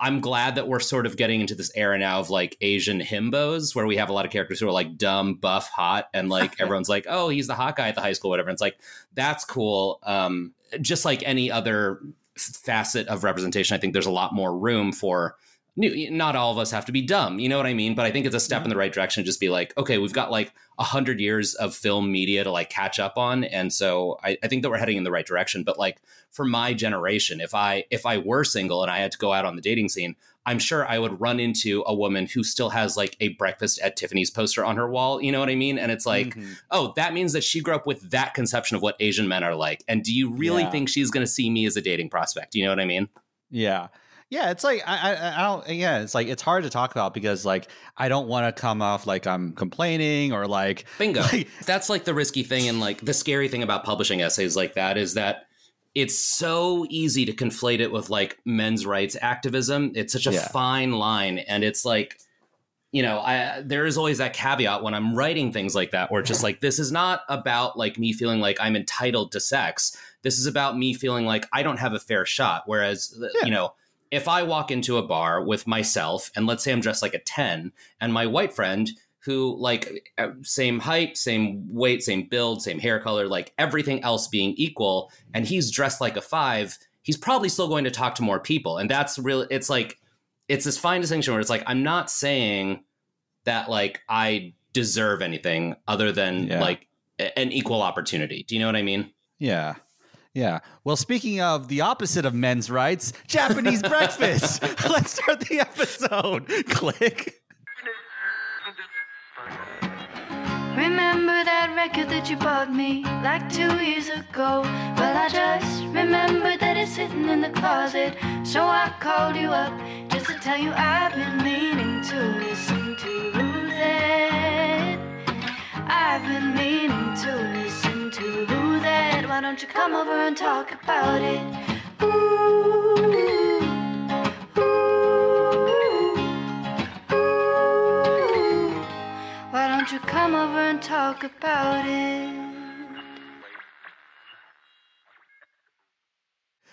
I'm glad that we're sort of getting into this era now of like Asian himbos where we have a lot of characters who are like dumb, buff, hot, and like everyone's like, oh, he's the hot guy at the high school, whatever. And it's like that's cool. Um, just like any other facet of representation, I think there's a lot more room for not all of us have to be dumb you know what i mean? But i think it's a step in the right direction to just be like okay we've got like a hundred years of film media to like catch up on and so I, I, think that we're heading in the right direction. But like for my generation if i if i were single and i had to go out on the dating scene i'm sure i would run into a woman who still has like a breakfast at tiffany's poster on her wall you know what i mean? And it's like mm-hmm. oh that means that she grew up with that conception of what asian men are like and do you really yeah. think she's going to see me as a dating prospect? You know what i mean? Yeah yeah, it's like I, I, I don't. Yeah, it's like it's hard to talk about because like I don't want to come off like I'm complaining or like bingo. Like, That's like the risky thing and like the scary thing about publishing essays like that is that it's so easy to conflate it with like men's rights activism. It's such a yeah. fine line, and it's like you know, I there is always that caveat when I'm writing things like that, where it's just like this is not about like me feeling like I'm entitled to sex. This is about me feeling like I don't have a fair shot. Whereas, yeah. you know, if I walk into a bar with myself and let's say I'm dressed like a 10 and my white friend who like uh, same height, same weight, same build, same hair color, like everything else being equal and he's dressed like a 5, he's probably still going to talk to more people. And that's really it's like it's this fine distinction where it's like I'm not saying that like I deserve anything other than yeah. like an equal opportunity. Do you know what I mean? Yeah. Yeah. Well, speaking of the opposite of men's rights, Japanese breakfast. Let's start the episode. Click. Remember that record that you bought me like two years ago? Well, I just remember that it's sitting in the closet. So I called you up just to tell you I've been meaning to listen to that. I've been meaning to listen to that. Why don't you come over and talk about it? Ooh, ooh, ooh. Why don't you come over and talk about it?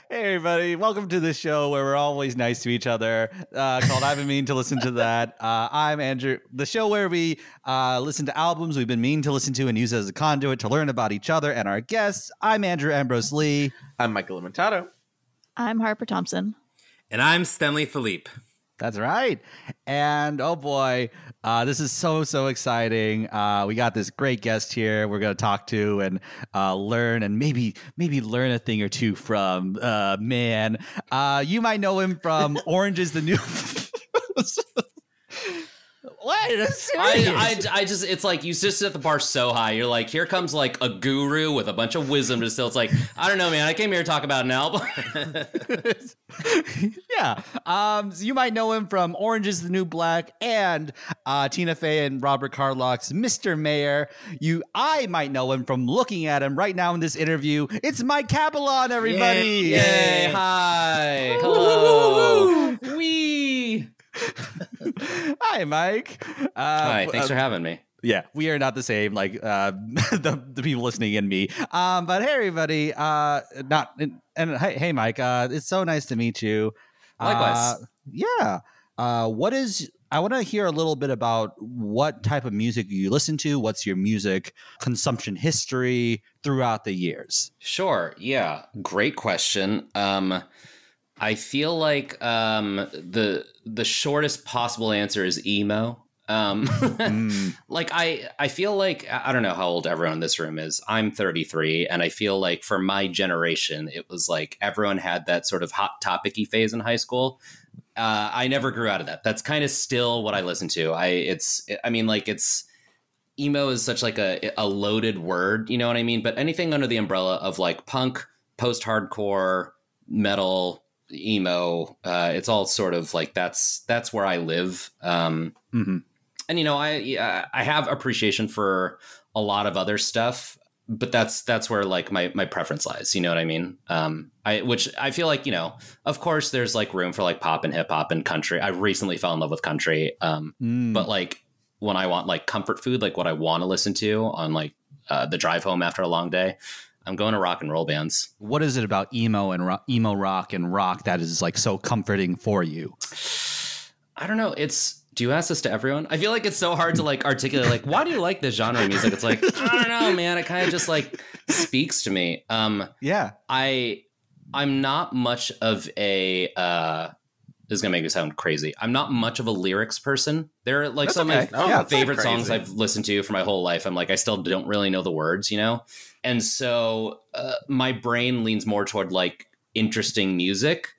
Hey, everybody. Welcome to the show where we're always nice to each other, uh, called I've Been Mean to Listen to That. Uh, I'm Andrew, the show where we uh, listen to albums we've been mean to listen to and use as a conduit to learn about each other and our guests. I'm Andrew Ambrose Lee. I'm Michael Limentato. I'm Harper Thomson. And I'm Stenley Philippe. That's right. And oh boy, uh, this is so, so exciting. Uh, we got this great guest here we're going to talk to and uh, learn and maybe maybe learn a thing or two from. Uh, man, uh, you might know him from Orange is the New. What? I, I, I just, it's like you just set the bar so high. You're like, here comes like a guru with a bunch of wisdom to still. It's like, I don't know, man. I came here to talk about an album. yeah. Um, so you might know him from Orange is the New Black and uh, Tina Fey and Robert Carlock's Mr. Mayor. You, I might know him from looking at him right now in this interview. It's Mike Cabellon, everybody. Yay. Yay. Hi. Hello. Wee. Hi, Mike. Uh, Hi, thanks uh, for having me. Yeah, we are not the same, like uh, the the people listening and me. Um, but hey, everybody. Uh, not and, and hey, hey, Mike. Uh, it's so nice to meet you. Likewise. Uh, yeah. Uh, what is? I want to hear a little bit about what type of music you listen to. What's your music consumption history throughout the years? Sure. Yeah. Great question. Um, I feel like um, the the shortest possible answer is emo. Um, mm. like I I feel like I don't know how old everyone in this room is. I'm 33, and I feel like for my generation, it was like everyone had that sort of hot topicy phase in high school. Uh, I never grew out of that. That's kind of still what I listen to. I it's I mean like it's emo is such like a a loaded word, you know what I mean? But anything under the umbrella of like punk, post hardcore, metal, emo. Uh, it's all sort of like that's that's where I live. Um, mm-hmm. And you know, I I have appreciation for a lot of other stuff, but that's that's where like my my preference lies. You know what I mean? Um, I which I feel like you know, of course, there's like room for like pop and hip hop and country. I recently fell in love with country, um, mm. but like when I want like comfort food, like what I want to listen to on like uh, the drive home after a long day. I'm going to rock and roll bands. What is it about emo and ro- emo rock and rock that is like so comforting for you? I don't know. It's do you ask this to everyone? I feel like it's so hard to like articulate like why do you like this genre of music? It's like I don't know, man. It kind of just like speaks to me. Um Yeah. I I'm not much of a uh is gonna make me sound crazy. I'm not much of a lyrics person. There are like That's some okay. of my No, Yeah, favorite songs. I've listened to for my whole life. I'm like, I still don't really know the words, you know? And so uh, my brain leans more toward like interesting music.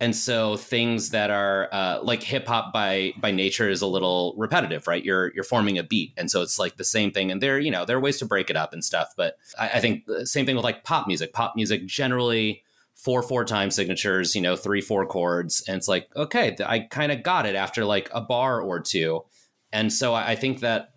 And so things that are uh, like hip hop by by nature is a little repetitive, right? You're you're forming a beat, and so it's like the same thing. And there, you know, there are ways to break it up and stuff. But I, I think the same thing with like pop music. Pop music generally four four time signatures, you know, three four chords, and it's like okay, I kind of got it after like a bar or two. And so I, think that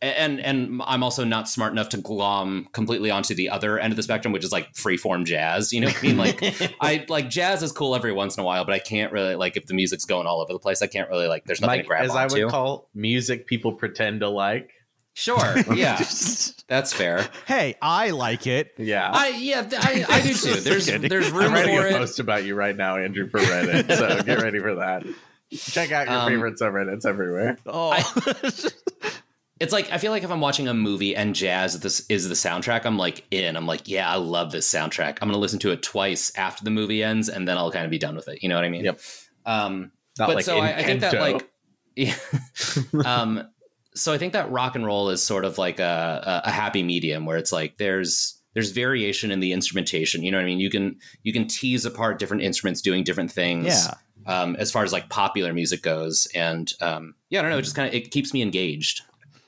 and and I'm also not smart enough to glom completely onto the other end of the spectrum, which is like freeform jazz. You know what I mean? Like I like jazz is cool every once in a while, but I can't really like if the music's going all over the place. I can't really like. There's nothing Mike, to grab as I would call music people pretend to like. Sure, yeah, that's fair. hey, I like it. Yeah. I yeah, th- I, I do too. There's Kidding. there's I'm writing for a it. post about you right now, Andrew, for Reddit. so get ready for that. Check out your Um, favorite subreddits everywhere. Oh. It's like I feel like if I'm watching a movie and jazz this is the soundtrack, I'm like in. I'm like, yeah, I love this soundtrack. I'm gonna listen to it twice after the movie ends, and then I'll kind of be done with it. You know what I mean? Yep. Um, Not but like so I, I think that like, yeah. um, so I think that rock and roll is sort of like a, a, happy medium where it's like there's there's variation in the instrumentation. You know what I mean? You can you can tease apart different instruments doing different things. Yeah. Um, as far as like popular music goes, and um, yeah, I don't know. It just kind of it keeps me engaged.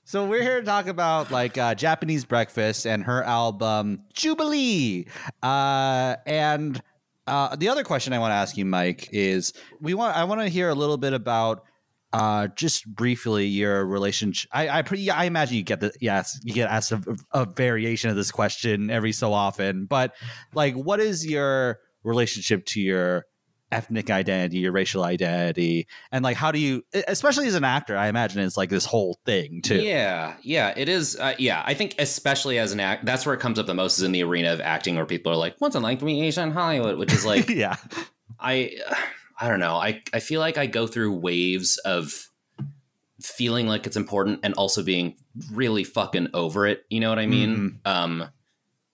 So we're here to talk about like uh, Japanese Breakfast and her album Jubilee. Uh, and uh, the other question I want to ask you, Mike, is we want I want to hear a little bit about uh, just briefly your relationship. I I, pretty, I imagine you get the yes you get asked a, a variation of this question every so often, but like, what is your relationship to your ethnic identity, your racial identity, and like how do you, especially as an actor, I imagine it's like this whole thing too. Yeah, yeah, it is. Uh, yeah, I think especially as an act, that's where it comes up the most is in the arena of acting, where people are like, "What's it like to be Asian in Hollywood?" Which is like, yeah. I, I don't know. I I feel like I go through waves of feeling like it's important and also being really fucking over it. You know what I mean? Um,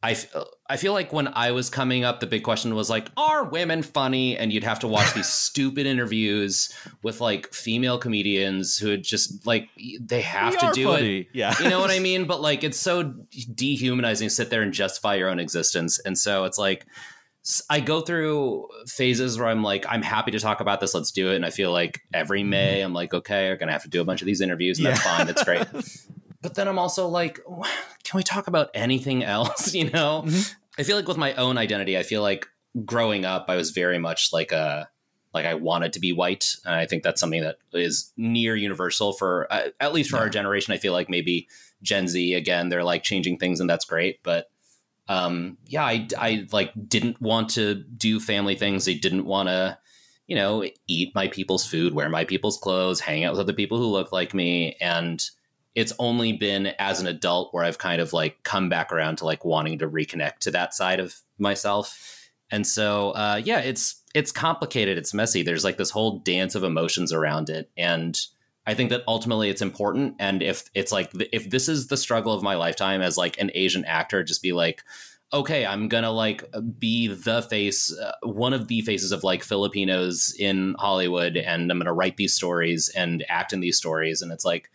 I, I feel like when I was coming up, the big question was like, are women funny? And you'd have to watch these stupid interviews with like female comedians who would just like they have We to do it. Yeah. You know what I mean? But like, it's so dehumanizing to sit there and justify your own existence. And so it's like, I go through phases where I'm like, I'm happy to talk about this. Let's do it. And I feel like every May, I'm like, okay, we're going to have to do a bunch of these interviews. And that's fine. That's great. but then I'm also like, can we talk about anything else? You know? Mhm. I feel like with my own identity, I feel like growing up, I was very much like a, like I wanted to be white. And I think that's something that is near universal for, uh, at least for our generation. I feel like maybe Gen Z, again, they're like changing things and that's great. But um, yeah, I, I like didn't want to do family things. I didn't want to, you know, eat my people's food, wear my people's clothes, hang out with other people who look like me. And it's only been as an adult where I've kind of like come back around to like wanting to reconnect to that side of myself. And so, uh, yeah, it's it's complicated. It's messy. There's like this whole dance of emotions around it, and I think that ultimately it's important. And if it's like if this is the struggle of my lifetime as like an Asian actor, just be like, okay, I'm gonna like be the face, uh, one of the faces of like Filipinos in Hollywood, and I'm gonna write these stories and act in these stories, and it's like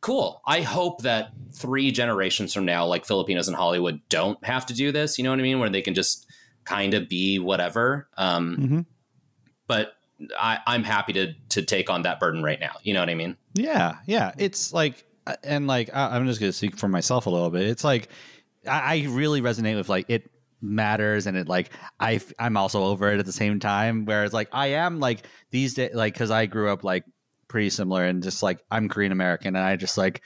cool. I hope that three generations from now, like Filipinos in Hollywood, don't have to do this. You know what I mean? Where they can just kind of be whatever. Um, Mhm. But I, I'm happy to to take on that burden right now. You know what I mean? Yeah, yeah. It's like, uh, and like, I'm just gonna speak for myself a little bit. It's like, I, I really resonate with like it matters, and it like I I'm also over it at the same time. Whereas like I am like these days, like because I grew up like pretty similar, and just like I'm Korean American, and I just like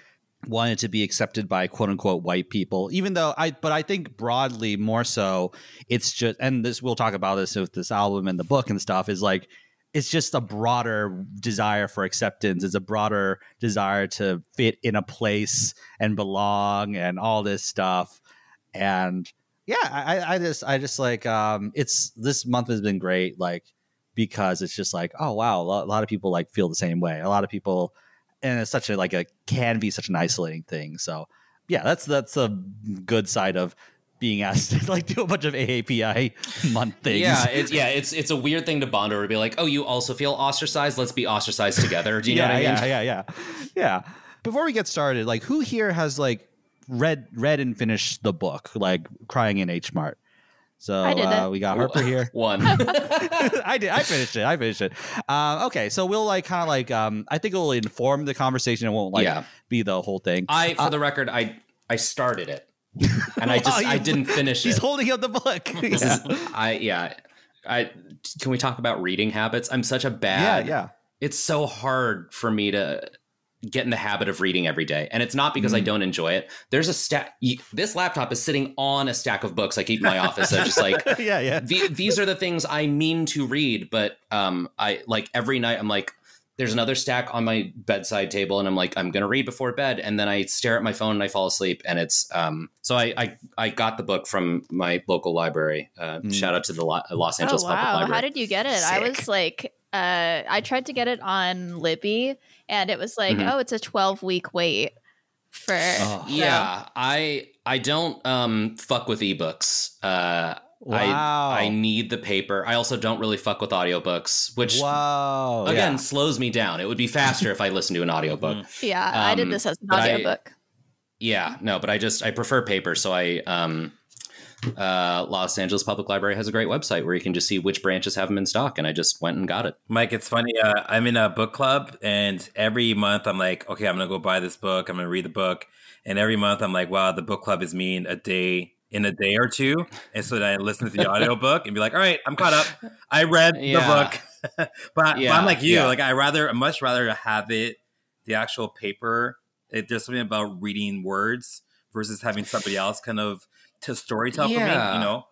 wanted to be accepted by quote unquote white people even though i but i think broadly more so it's just and this we'll talk about this with this album and the book and stuff is like it's just a broader desire for acceptance it's a broader desire to fit in a place and belong and all this stuff and yeah, I, I just I just like um it's this month has been great, like because it's just like, oh wow, a lot, of people like feel the same way. A lot of people and it's such a like a can be such an isolating thing. So yeah, that's that's a good side of being asked to like do a bunch of AAPI month things. Yeah, it's yeah, it's it's a weird thing to bond over to be like, oh, you also feel ostracized. Let's be ostracized together. Do you yeah, know what I mean? yeah, yeah, yeah, yeah. Before we get started, like who here has like read read and finished the book, like crying in H Mart? So uh, we got Harper here. One. I did. I finished it. I finished it. Um, okay, so we'll like kind of like um, I think it will inform the conversation. It won't like Yeah. be the whole thing. I, for Uh, the record, I I started it, and I just Wow, I didn't finish He's it. holding up the book. This yeah. is I yeah. I can we talk about reading habits? I'm such a bad. yeah. yeah. It's so hard for me to get in the habit of reading every day, and it's not because I Mhm. don't enjoy it. There's a stack. This laptop is sitting on a stack of books I keep in my office. So just like yeah, yeah. the, these are the things I mean to read, but um, I like every night I'm like, there's another stack on my bedside table, and I'm like, I'm gonna read before bed, and then I stare at my phone and I fall asleep, and it's um. So I I, I got the book from my local library. Uh, Mm. Shout out to the Lo- Los Angeles oh Public wow! Library. How did you get it? I was like, uh, I tried to get it on Libby, and it was like, Mhm. oh, it's a twelve week wait for. Oh. so- yeah, I I don't um fuck with ebooks. Uh, Wow. I I need the paper. I also don't really fuck with audiobooks, which wow. again yeah. slows me down. It would be faster if I listened to an audiobook. Yeah, I did Um, this as an but I- audiobook. Yeah, no, but I just I prefer paper, so I um uh Los Angeles Public Library has a great website where you can just see which branches have them in stock and I just went and got it. Mike, it's funny. Uh, I'm in a book club, and every month I'm like, okay, I'm gonna go buy this book. I'm gonna read the book, and every month I'm like, wow, the book club is mean a day in a day or two, and so then I listen to the audiobook and be like, all right, I'm caught up. I read Yeah. the book, but, but I'm like you. yeah. Like I rather, much rather have it the actual paper. It, there's something about reading words versus having somebody else kind of to storytell for me. You know,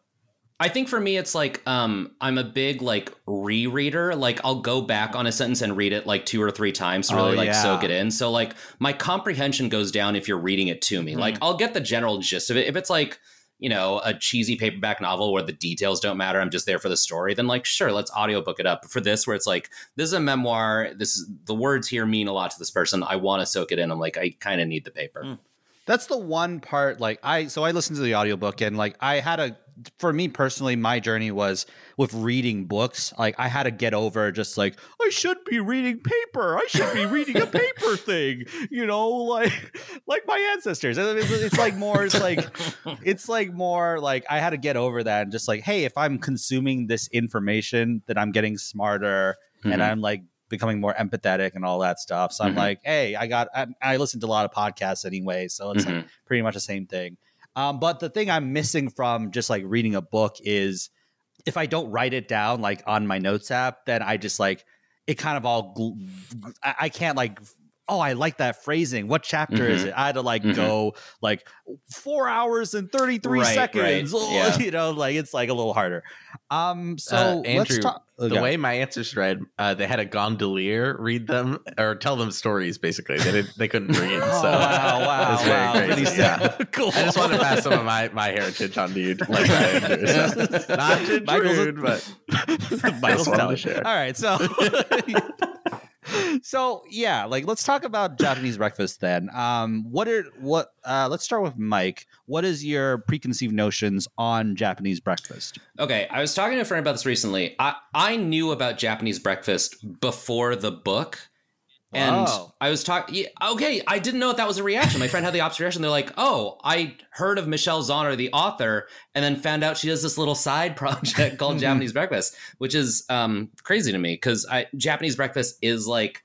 I think for me it's like um I'm a big like rereader. Like I'll go back on a sentence and read it like two or three times to Oh, really like yeah. soak it in. So like my comprehension goes down if you're reading it to me. Like I'll get the general gist of it. If it's like you know, a cheesy paperback novel where the details don't matter. I'm just there for the story. Then, like, sure, let's audiobook it up. But for this, where it's like, this is a memoir. This is the words here mean a lot to this person. I want to soak it in. I'm like, I kind of need the paper. Mm. That's the one part like I so I listened to the audiobook and like I had a for me personally my journey was with reading books like I had to get over just like I should be reading paper I should be reading a paper thing you know like like my ancestors it's, it's like more it's like it's like more like I had to get over that and just like hey if I'm consuming this information then I'm getting smarter and Mhm. I'm like becoming more empathetic and all that stuff. So I'm Mhm. like, hey, I got I, I listen to a lot of podcasts anyway, so it's like Mhm. pretty much the same thing. Um, but the thing I'm missing from just like reading a book is if I don't write it down like on my notes app, then I just like it kind of all gl- I, I can't like oh I like that phrasing. What chapter is Mhm. it? I had to like Mhm. go like four hours and thirty three Right, right. seconds. Oh, Yeah. You know, like it's like a little harder. Um, so Uh, Andrew, let's talk. the okay. way my answers read, uh, they had a gondolier read them or tell them stories. Basically, they did, they couldn't read. So Oh, wow, wow, very wow. crazy, yeah. cool. I just want to pass some of my, my heritage on to you, like Andrew. So, not to Michael's a- but Michael's just wanted telling. to share. All right, so so yeah, like let's talk about Japanese breakfast then. Um, what are what? Uh, let's start with Mike. What is your preconceived notions on Japanese breakfast? Okay, I was talking to a friend about this recently. I, I knew about Japanese breakfast before the book. And Wow. I was talking. Yeah, okay, I didn't know if that was a reaction. My friend had the observation. They're like, "Oh, I heard of Michelle Zauner, the author, and then found out she does this little side project called Japanese Breakfast, which is um, crazy to me because Japanese Breakfast is like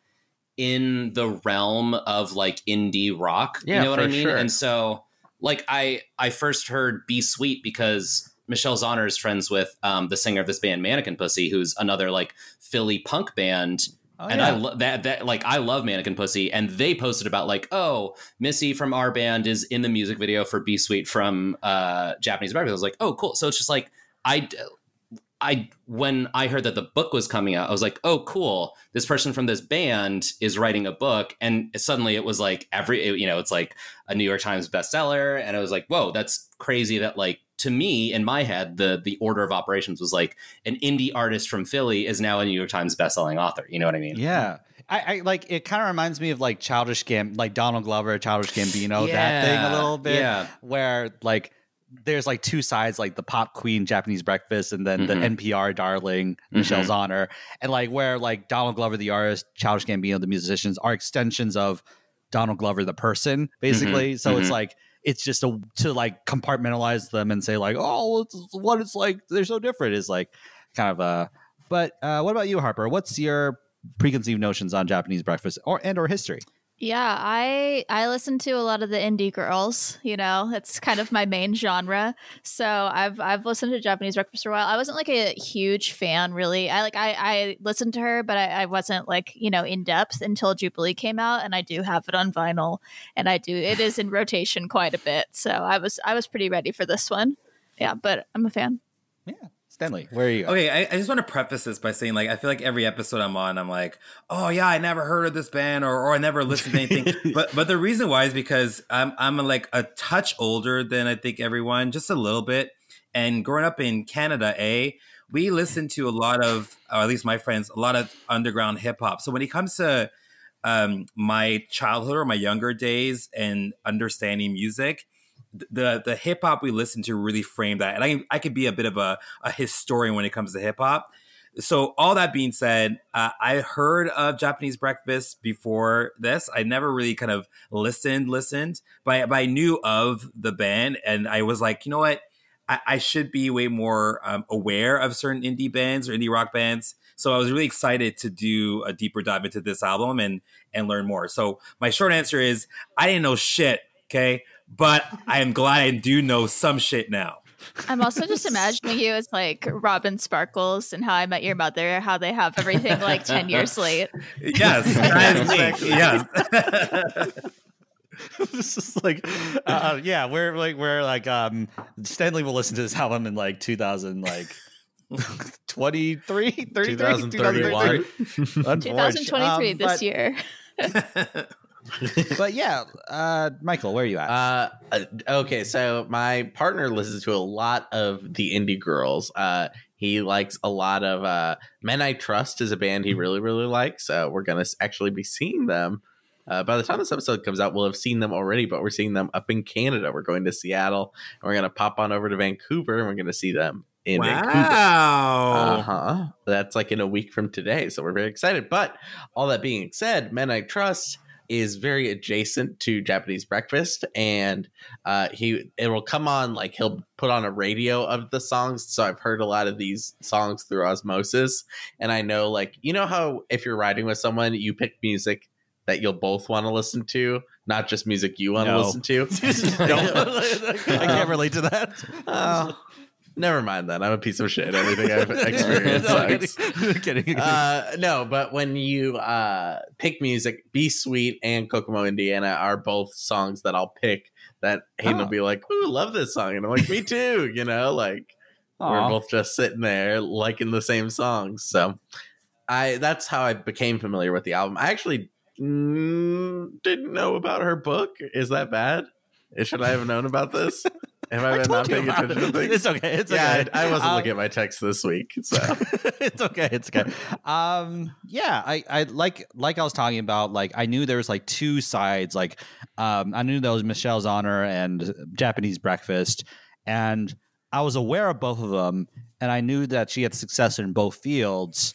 in the realm of like indie rock. Yeah, you know what I mean? sure. And so, like, I I first heard "Be Sweet" because Michelle Zauner is friends with um, the singer of this band, Mannequin Pussy, who's another like Philly punk band Oh, and I love that that like I love Mannequin Pussy, and they posted about like, oh, Missy from our band is in the music video for Be Sweet from uh, Japanese Breakfast. I was like, oh, cool. So it's just like I, I when I heard that the book was coming out, I was like, "Oh, cool! This person from this band is writing a book." And suddenly, it was like every you know, it's like a New York Times bestseller, and I was like, "Whoa, that's crazy!" That like to me in my head, the the order of operations was like an indie artist from Philly is now a New York Times bestselling author. You know what I mean? Yeah. I, I like it kind of reminds me of like Childish Gam like Donald Glover, Childish Gambino, that thing a little bit. yeah. Where like there's like two sides, like the pop queen Japanese breakfast and then Mhm. the NPR darling Michelle Zauner. And like where like Donald Glover the artist, Childish Gambino the musicians are extensions of Donald Glover the person, basically. So it's mhm. like it's just a, to like compartmentalize them and say like, oh, it's, what it's like they're so different is like kind of a. But uh, what about you, Harper? What's your preconceived notions on Japanese breakfast or and or history? Yeah, I I listen to a lot of the indie girls. You know, it's kind of my main genre. So I've I've listened to Japanese breakfast for a while. I wasn't like a huge fan, really. I like I I listened to her, but I, I wasn't like you know in depth until Jubilee came out, and I do have it on vinyl, and I do it is in rotation quite a bit. So I was I was pretty ready for this one. Yeah, but I'm a fan. Yeah, Stenley, where are you? Okay, I, I just want to preface this by saying, like, I feel like every episode I'm on, I'm like, oh yeah, I never heard of this band, or or I never listened to anything. but but the reason why is because I'm I'm like a touch older than I think everyone, just a little bit. And growing up in Canada, a we listen to a lot of, or at least my friends, a lot of underground hip hop. So when it comes to um, my childhood or my younger days and understanding music, the the hip hop we listen to really frame that. And I I could be a bit of a, a historian when it comes to hip hop. So all that being said, uh, I heard of Japanese breakfast before this. I never really kind of listened, listened, but I, but I knew of the band, and I was like, you know what, I, I should be way more um, aware of certain indie bands or indie rock bands. So I was really excited to do a deeper dive into this album and and learn more. So my short answer is I didn't know shit, okay, but I am glad I do know some shit now. I'm also just imagining you as like Robin Sparkles and How I Met Your Mother, how they have everything like 10 years late. Yes, that is me. Yes. this is like, uh, yeah, we're like, we're like, um, Stenley will listen to this album in like 2000, like 23, 33, 2031. 2023 Um, this but- year. But yeah, uh, Michael, where are you at? Uh, uh, okay, so my partner listens to a lot of the indie girls. Uh, he likes a lot of uh, Men I Trust is a band he really really likes. Uh, we're gonna actually be seeing them. Uh, by the time this episode comes out, we'll have seen them already, but we're seeing them up in Canada. We're going to Seattle, and we're gonna pop on over to Vancouver, and we're gonna see them in Vancouver. Uh Wow. huh. That's like in a week from today. So we're very excited. But all that being said, Men I Trust is very adjacent to Japanese breakfast. And uh, he it will come on like he'll put on a radio of the songs. So I've heard a lot of these songs through osmosis. And I know like you know how if you're riding with someone, you pick music that you'll both want to listen to, not just music you want to No. listen to. I can't relate to that. Oh, never mind that. I'm a piece of shit. Everything I've experienced No, sucks. kidding. kidding. Uh, no, but when you uh, pick music, Be Sweet and Kokomo, Indiana are both songs that I'll pick that Hayden will Oh. be like, Ooh, love this song. And I'm like, Me too. You know, like we're both just sitting there liking the same songs. So I that's how I became familiar with the album. I actually mm, didn't know about her book. Is that bad? Should I have known about this? Have I, I not paying attention to things? It's okay. It's yeah, okay. I, I wasn't Um, looking at my text this week. So it's okay. It's okay. Um, yeah, I, I like like I was talking about. Like I knew there was like two sides. Like, um, I knew there was Michelle Zauner and Japanese Breakfast, and I was aware of both of them, and I knew that she had success in both fields.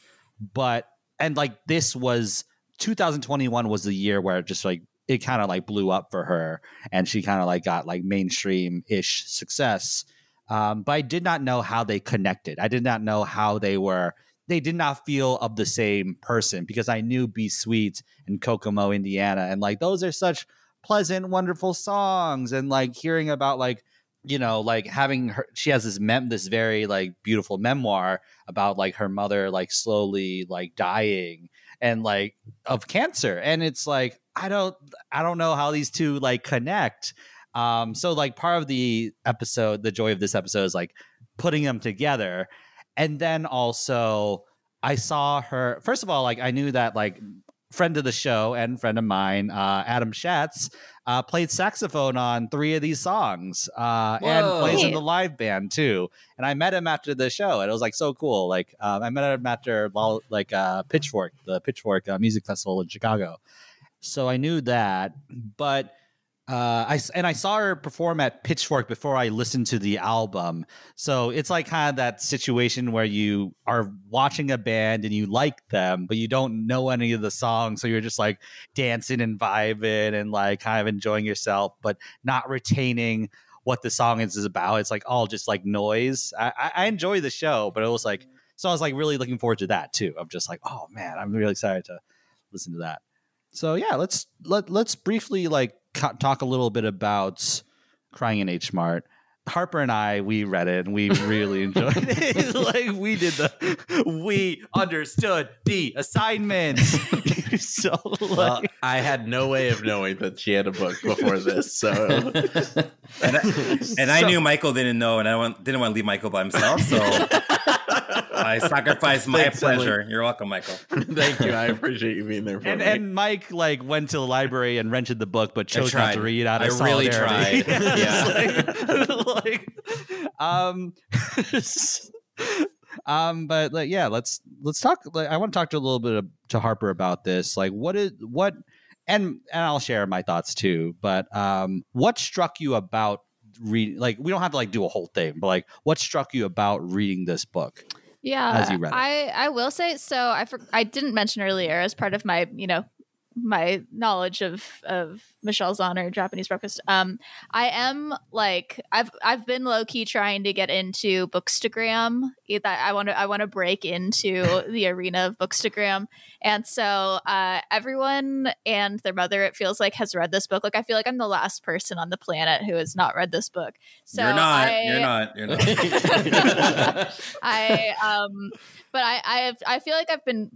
But and like this was 2021 was the year where just like it kind of like blew up for her, and she kind of like got like mainstream ish success um, but I did not know how they connected. I did not know how they were. They did not feel of the same person because I knew Be Sweet and Kokomo, Indiana, and like those are such pleasant, wonderful songs. And like hearing about like you know like having her, she has this mem this very like beautiful memoir about like her mother like slowly like dying and like of cancer, and it's like I don't I don't know how these two like connect. Um, so like part of the episode, the joy of this episode is like putting them together. and then also I saw her. First of all, like I knew that like friend of the show and friend of mine, uh, Adam Schatz, uh, played saxophone on three of these songs uh, and plays in the live band too. And I met him after the show, and it was like so cool. Like um, I met him after like uh, Pitchfork, the Pitchfork uh, Music Festival in Chicago. So I knew that, but uh, I and I saw her perform at Pitchfork before I listened to the album. So it's like kind of that situation where you are watching a band and you like them, but you don't know any of the songs, so you're just like dancing and vibing and like kind of enjoying yourself, but not retaining what the song is, is about. It's like all just like noise. I, I, enjoy the show, but it was like so I was like really looking forward to that too. I'm just like, oh man, I'm really excited to listen to that. So yeah, let's let let's briefly like talk a little bit about crying in H Mart. Harper and I, we read it and we really enjoyed it. like we did the, we understood the assignments. so Well, I had no way of knowing that she had a book before this, so And, I, and I knew Michael didn't know, and I want, didn't want to leave Michael by himself, so I sacrificed my Thanks, Emily. pleasure. You're welcome, Michael. thank you. I appreciate you being there for and, me. and Mike like went to the library and rented the book, but chose not to tried. read out of I really solidarity. tried. It's like, like, um, um, but like, yeah, let's let's talk. Like, I want to talk to a little bit of, to Harper about this. Like, what is what, and and I'll share my thoughts too. But um, what struck you about reading? Like, we don't have to like do a whole thing, but like, what struck you about reading this book? Yeah, as you read it. I I will say so. I for, I didn't mention earlier as part of my you know my knowledge of of Michelle Zauner Japanese breakfast. Um, I am like I've I've been low key trying to get into Bookstagram. That I want to I want to break into the arena of Bookstagram, and so uh, everyone and their mother it feels like has read this book. Like I feel like I'm the last person on the planet who has not read this book. So you're not. I, you're not. You're not. I um but I I I feel like I've been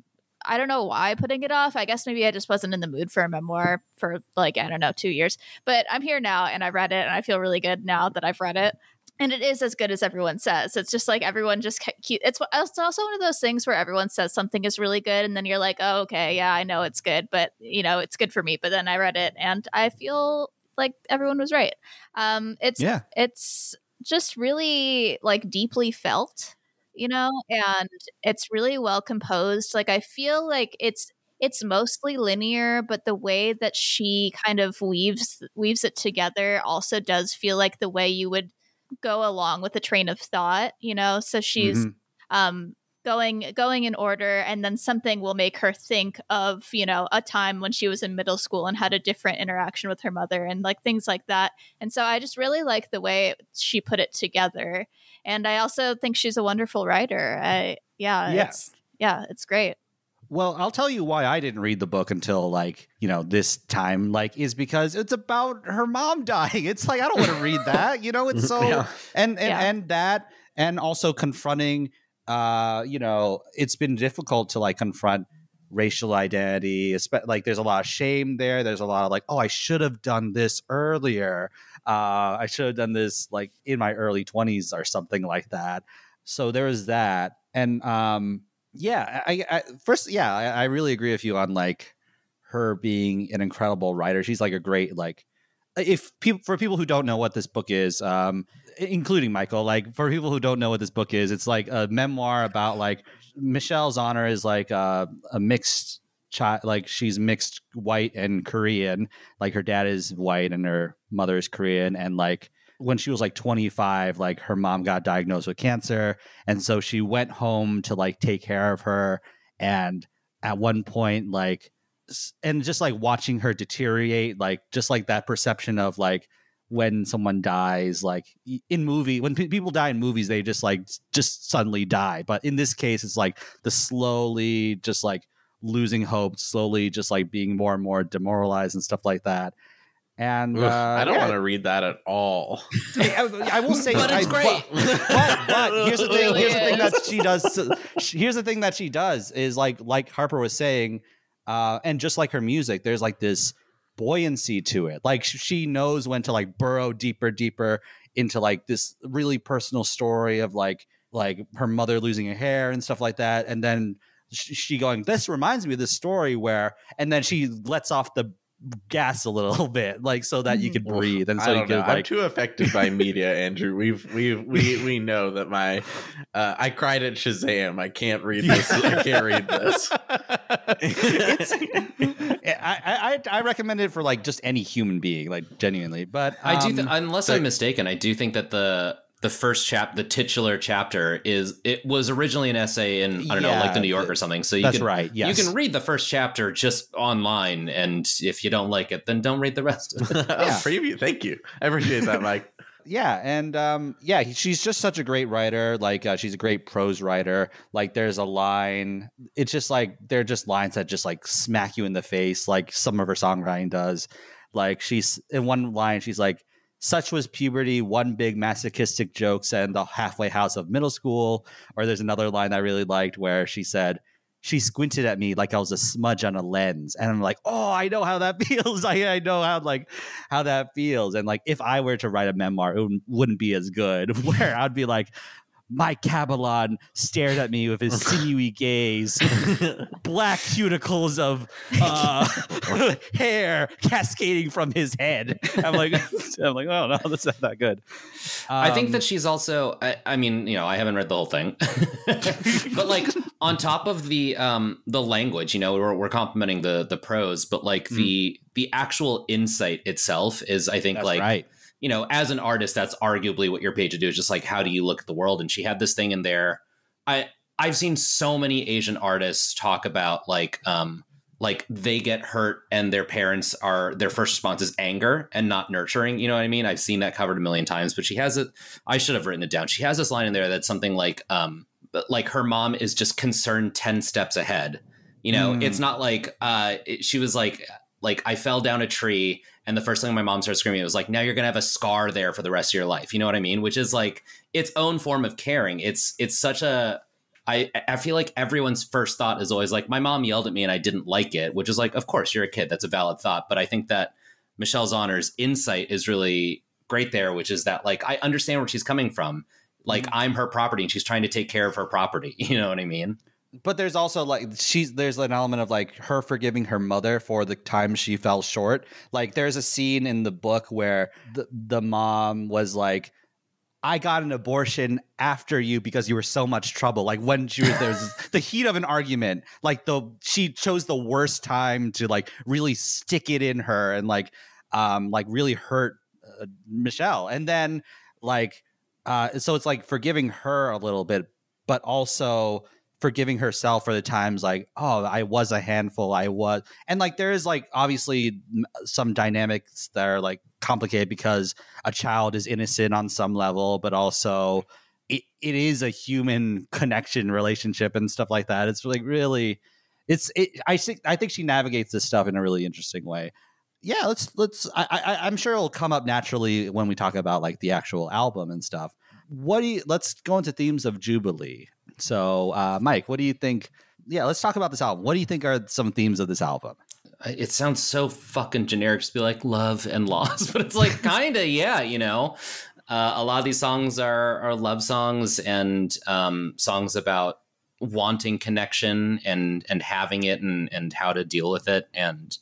I don't know why putting it off. I guess maybe I just wasn't in the mood for a memoir for like I don't know, 2 years. But I'm here now and I've read it and I feel really good now that I've read it. And it is as good as everyone says. It's just like everyone just keep, it's it's also one of those things where everyone says something is really good and then you're like, "Oh, okay, yeah, I know it's good, but you know, it's good for me." But then I read it and I feel like everyone was right. Um it's Yeah. it's just really like deeply felt you know and it's really well composed like i feel like it's it's mostly linear but the way that she kind of weaves weaves it together also does feel like the way you would go along with a train of thought you know? So she's Mhm. um going going in order and then something will make her think of you know a time when she was in middle school and had a different interaction with her mother and like things like that. And so i just really like the way she put it together and i also think she's a wonderful writer i yeah Yeah. it's yeah it's great Well, I'll tell you why I didn't read the book until like, you know, this time, like, is because it's about her mom dying. It's like, I don't want to read that. You know, it's so Yeah. and and, Yeah. and that and also confronting uh, you know, it's been difficult to like confront racial identity. espe- Like there's a lot of shame there. There's a lot of like, oh, I should have done this earlier. Uh, I should have done this like in my early 20s or something like that. So there is that. And um yeah, I, I first, yeah, I, I really agree with you on like her being an incredible writer. She's like a great like if people for people who don't know what this book is, um, including Michael, like for people who don't know what this book is, it's like a memoir about like Michelle Zauner is like a, a mixed child, like she's mixed white and Korean. Like her dad is white and her mother is Korean, and like when she was like 25 like her mom got diagnosed with cancer and so she went home to like take care of her and at one point like and just like watching her deteriorate like just like that perception of like when someone dies like in movie when pe- people die in movies they just like just suddenly die but in this case it's like the slowly just like losing hope slowly just like being more and more demoralized and stuff like that and Ugh, uh, I don't yeah. want to read that at all. I, I will say, But it's I- great. But, but, but here's the thing. Here's the thing that she does. Here's the thing that she does is like like Harper was saying, uh, and just like her music, there's like this buoyancy to it. Like she knows when to like burrow deeper, deeper into like this really personal story of like like her mother losing her hair and stuff like that, and then sh- she going, "This reminds me of this story where," and then she lets off the gas a little bit, like so that you could breathe, and so you don't could know. I'm too affected by media, Andrew. We've we we we know that my uh, I cried at Shazam. I can't read this. I can't read this. It's- I, I I recommend it for like just any human being, like genuinely. But I do, th- um, unless so- I'm mistaken, I do think that the the first chap, the titular chapter, is it was originally an essay in I don't know, like the New Yorker or something. So you that's can right. Yes, you can read the first chapter just online, and if you don't like it, then don't read the rest of it. oh, Yeah. preview. Thank you. I appreciate that, Mike. yeah and um yeah she's just such a great writer like uh, she's a great prose writer like there's a line it's just like they're just lines that just like smack you in the face like some of her songwriting does like she's in one line she's like such was puberty one big masochistic joke and the halfway house of middle school or there's another line i really liked where she said she squinted at me like I was a smudge on a lens. And I'm like, oh, I know how that feels. I, I know how like how that feels. And like if I were to write a memoir, it wouldn't, wouldn't be as good. Where I'd be like, Mike Cabellon stared at me with his sinewy gaze, black cuticles of uh, hair cascading from his head. I'm like, I'm like, oh no, that's not that good. I think Um, that she's also. I, I mean, you know, I haven't read the whole thing, but like on top of the um the language, you know, we're, we're complimenting the the prose, but like the the actual insight itself is, I think, that's like right. You know, as an artist, that's arguably what you're paid to do. Is just like how do you look at the world? And she had this thing in there. I I've seen so many Asian artists talk about like um like they get hurt and their parents are their first response is anger and not nurturing. You know what I mean? I've seen that covered a million times. But she has it. I should have written it down. She has this line in there that's something like um like her mom is just concerned ten steps ahead. You know, Mm. it's not like uh it- she was like like I fell down a tree and the first thing my mom started screaming it was like now you're gonna have a scar there for the rest of your life you know what i mean which is like its own form of caring it's it's such a I, I feel like everyone's first thought is always like my mom yelled at me and I didn't like it, which is like, of course you're a kid. That's a valid thought. But I think that Michelle Zauner's insight is really great there, which is that like I understand where she's coming from. Like mm-hmm. I'm her property and she's trying to take care of her property. You know what I mean? But there's also like she's there's an element of like her forgiving her mother for the time she fell short. Like there's a scene in the book where the, the mom was like i got an abortion after you because you were so much trouble. Like when she was there's the heat of an argument. Like the she chose the worst time to like really stick it in her and like um like really hurt uh, michelle. And then like uh so it's like forgiving her a little bit but also forgiving herself for the times like oh i was a handful i was and like there is like obviously some dynamics that are like complicated because a child is innocent on some level but also it, it is a human connection relationship and stuff like that. It's like really it's it, i think i think she navigates this stuff in a really interesting way. Yeah let's let's I, I i'm sure it'll come up naturally when we talk about like the actual album and stuff. What do you let's go into themes of jubilee so uh mike what do you think yeah let's talk about this album what do you think are some themes of this album It sounds so fucking generic to be like love and loss, but it's like kind of yeah, you know. Uh, a lot of these songs are are love songs and um, songs about wanting connection and and having it and and how to deal with it. And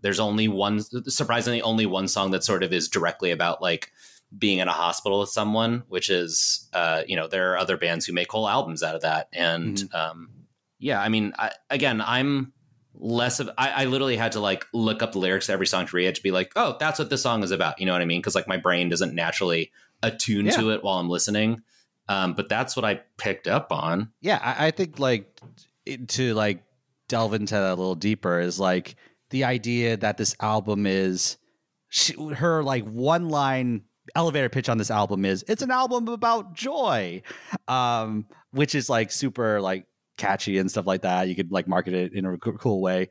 there's only one, surprisingly, only one song that sort of is directly about like being in a hospital with someone, which is uh, you know there are other bands who make whole albums out of that. And um, yeah, I mean, I, again, I'm less of I, I literally had to like look up the lyrics to every song to read to be like oh that's what this song is about. You know what i mean? Because like my brain doesn't naturally attune to it while i'm listening. Um, but that's what i picked up on. Yeah I, I think like to like delve into that a little deeper is like the idea that this album is she, her like one line elevator pitch on this album is it's an album about joy um which is like super like catchy and stuff like that. You could like market it in a cool way.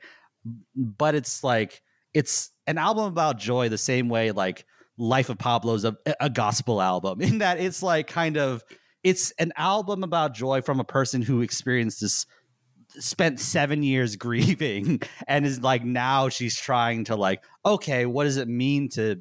But it's like it's an album about joy the same way like life of pablo's a, a gospel album in that it's like kind of it's an album about joy from a person who experienced this spent seven years grieving and is like now she's trying to like okay what does it mean to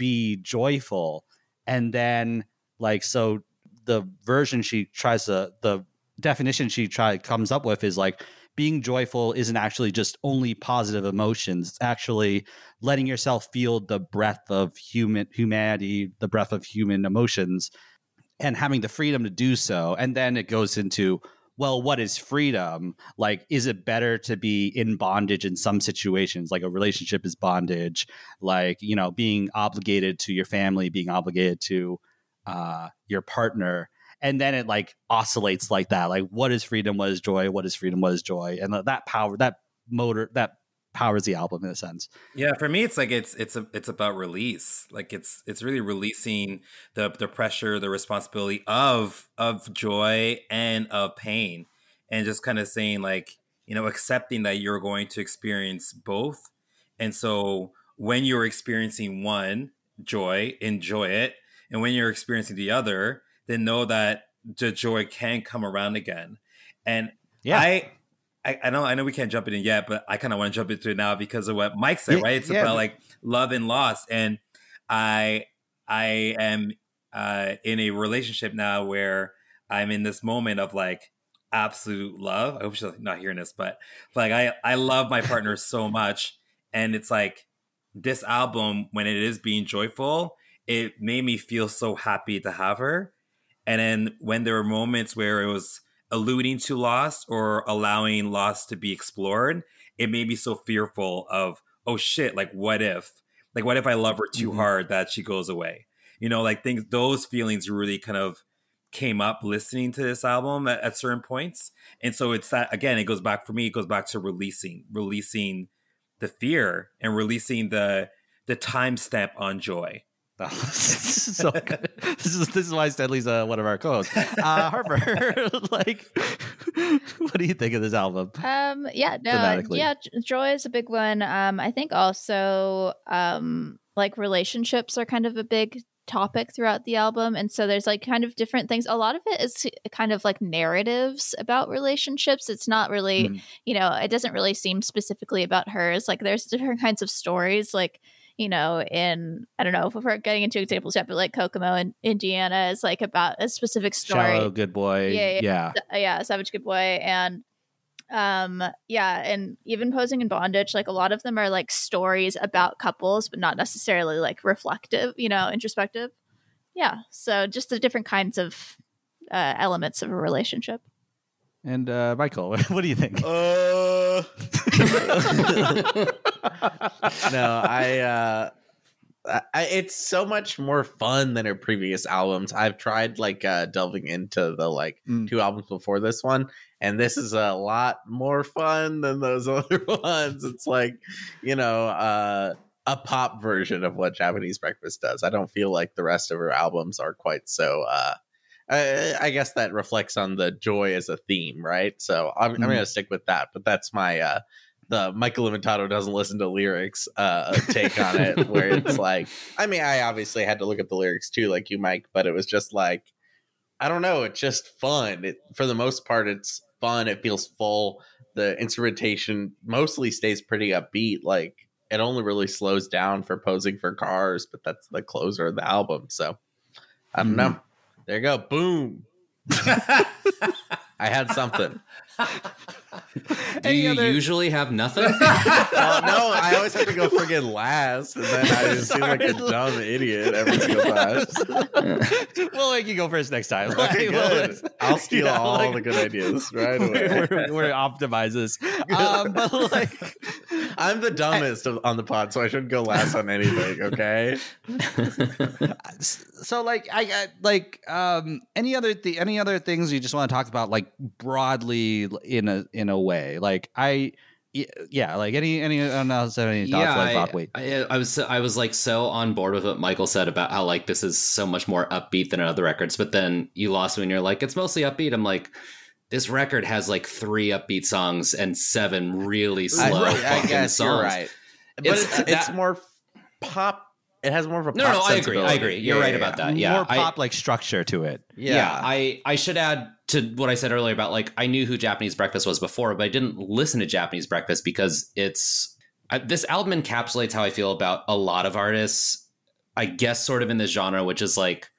be joyful and then like so the version she tries to the definition she try comes up with is like being joyful isn't actually just only positive emotions. It's actually letting yourself feel the breath of human humanity, the breath of human emotions, and having the freedom to do so. And then it goes into well, what is freedom? Like, is it better to be in bondage in some situations? Like, a relationship is bondage, like, you know, being obligated to your family, being obligated to uh, your partner. And then it like oscillates like that. Like, what is freedom? What is joy? What is freedom? What is joy? And that power, that motor, that powers the album in a sense. Yeah, for me, it's like it's it's a, it's about release. Like it's it's really releasing the the pressure, the responsibility of of joy and of pain, and just kind of saying like you know accepting that you're going to experience both, and so when you're experiencing one joy, enjoy it, and when you're experiencing the other, then know that the joy can come around again. And yeah. I I, I know I know we can't jump in it yet, but I kind of want to jump into it now because of what Mike said, yeah, right? It's yeah. about like love and loss, and I I am uh, in a relationship now where I'm in this moment of like absolute love. I hope she's not hearing this, but like I I love my partner so much, and it's like this album when it is being joyful, it made me feel so happy to have her, and then when there were moments where it was alluding to loss or allowing loss to be explored, it made me so fearful of, oh shit, like what if? Like what if I love her too mm-hmm. hard that she goes away? You know, like things those feelings really kind of came up listening to this album at, at certain points. And so it's that again, it goes back for me, it goes back to releasing, releasing the fear and releasing the the timestamp on joy so good. This is this is why Stenley's uh, one of our co-hosts. Uh, Harper, like, what do you think of this album? Um, yeah, no, yeah, joy is a big one. Um, I think also, um, like relationships are kind of a big topic throughout the album and so there's like kind of different things a lot of it is kind of like narratives about relationships it's not really mm. you know it doesn't really seem specifically about hers like there's different kinds of stories like you know, in I don't know if we're getting into examples yet, but like Kokomo in Indiana is like about a specific story. Shallow good boy. Yeah, yeah, yeah, yeah Savage Good Boy, and um, yeah, and even posing in bondage, like a lot of them are like stories about couples, but not necessarily like reflective, you know, introspective. Yeah, so just the different kinds of uh, elements of a relationship. And uh, Michael, what do you think? Uh... no, I, uh, I, it's so much more fun than her previous albums. I've tried like uh, delving into the like mm. two albums before this one, and this is a lot more fun than those other ones. It's like, you know, uh, a pop version of what Japanese Breakfast does. I don't feel like the rest of her albums are quite so uh, I, I, guess that reflects on the joy as a theme, right? So I'm, mm-hmm. I'm going to stick with that. But that's my uh, the Michael Limentato doesn't listen to lyrics uh, take on it, where it's like, I mean, I obviously had to look at the lyrics too, like you, Mike, but it was just like, I don't know, it's just fun. It, for the most part, it's fun. It feels full. The instrumentation mostly stays pretty upbeat. Like it only really slows down for posing for cars, but that's the closer of the album. So I don't mm-hmm. know. There you go. Boom. I had something. Do you other... usually have nothing? well, no, I always have to go friggin' last, and then I just seem like a dumb idiot every single time. we'll make you go first next time. Okay, good. I'll steal yeah, all like, the good ideas right away. We're, we're optimizes. Um, but like, I'm the dumbest I, on the pod, so I shouldn't go last on anything. Okay. so, like, I got like um, any other th- any other things you just want to talk about, like broadly in a in a way. Like I yeah, like any any else have any thoughts? Yeah, like, I, wait, I, I, was I was like so on board with what Michael said about how like this is so much more upbeat than other records, but then you lost me and you're like it's mostly upbeat. I'm like this record has like three upbeat songs and seven really slow. I, I guess songs. you're right, but it's, it's, it's more pop it has more of a no, no. I agree. I agree. You're yeah, right yeah, about that. Yeah, more pop like structure to it. Yeah. yeah. I I should add to what I said earlier about like I knew who Japanese Breakfast was before, but I didn't listen to Japanese Breakfast because it's I, this album encapsulates how I feel about a lot of artists. I guess sort of in this genre, which is like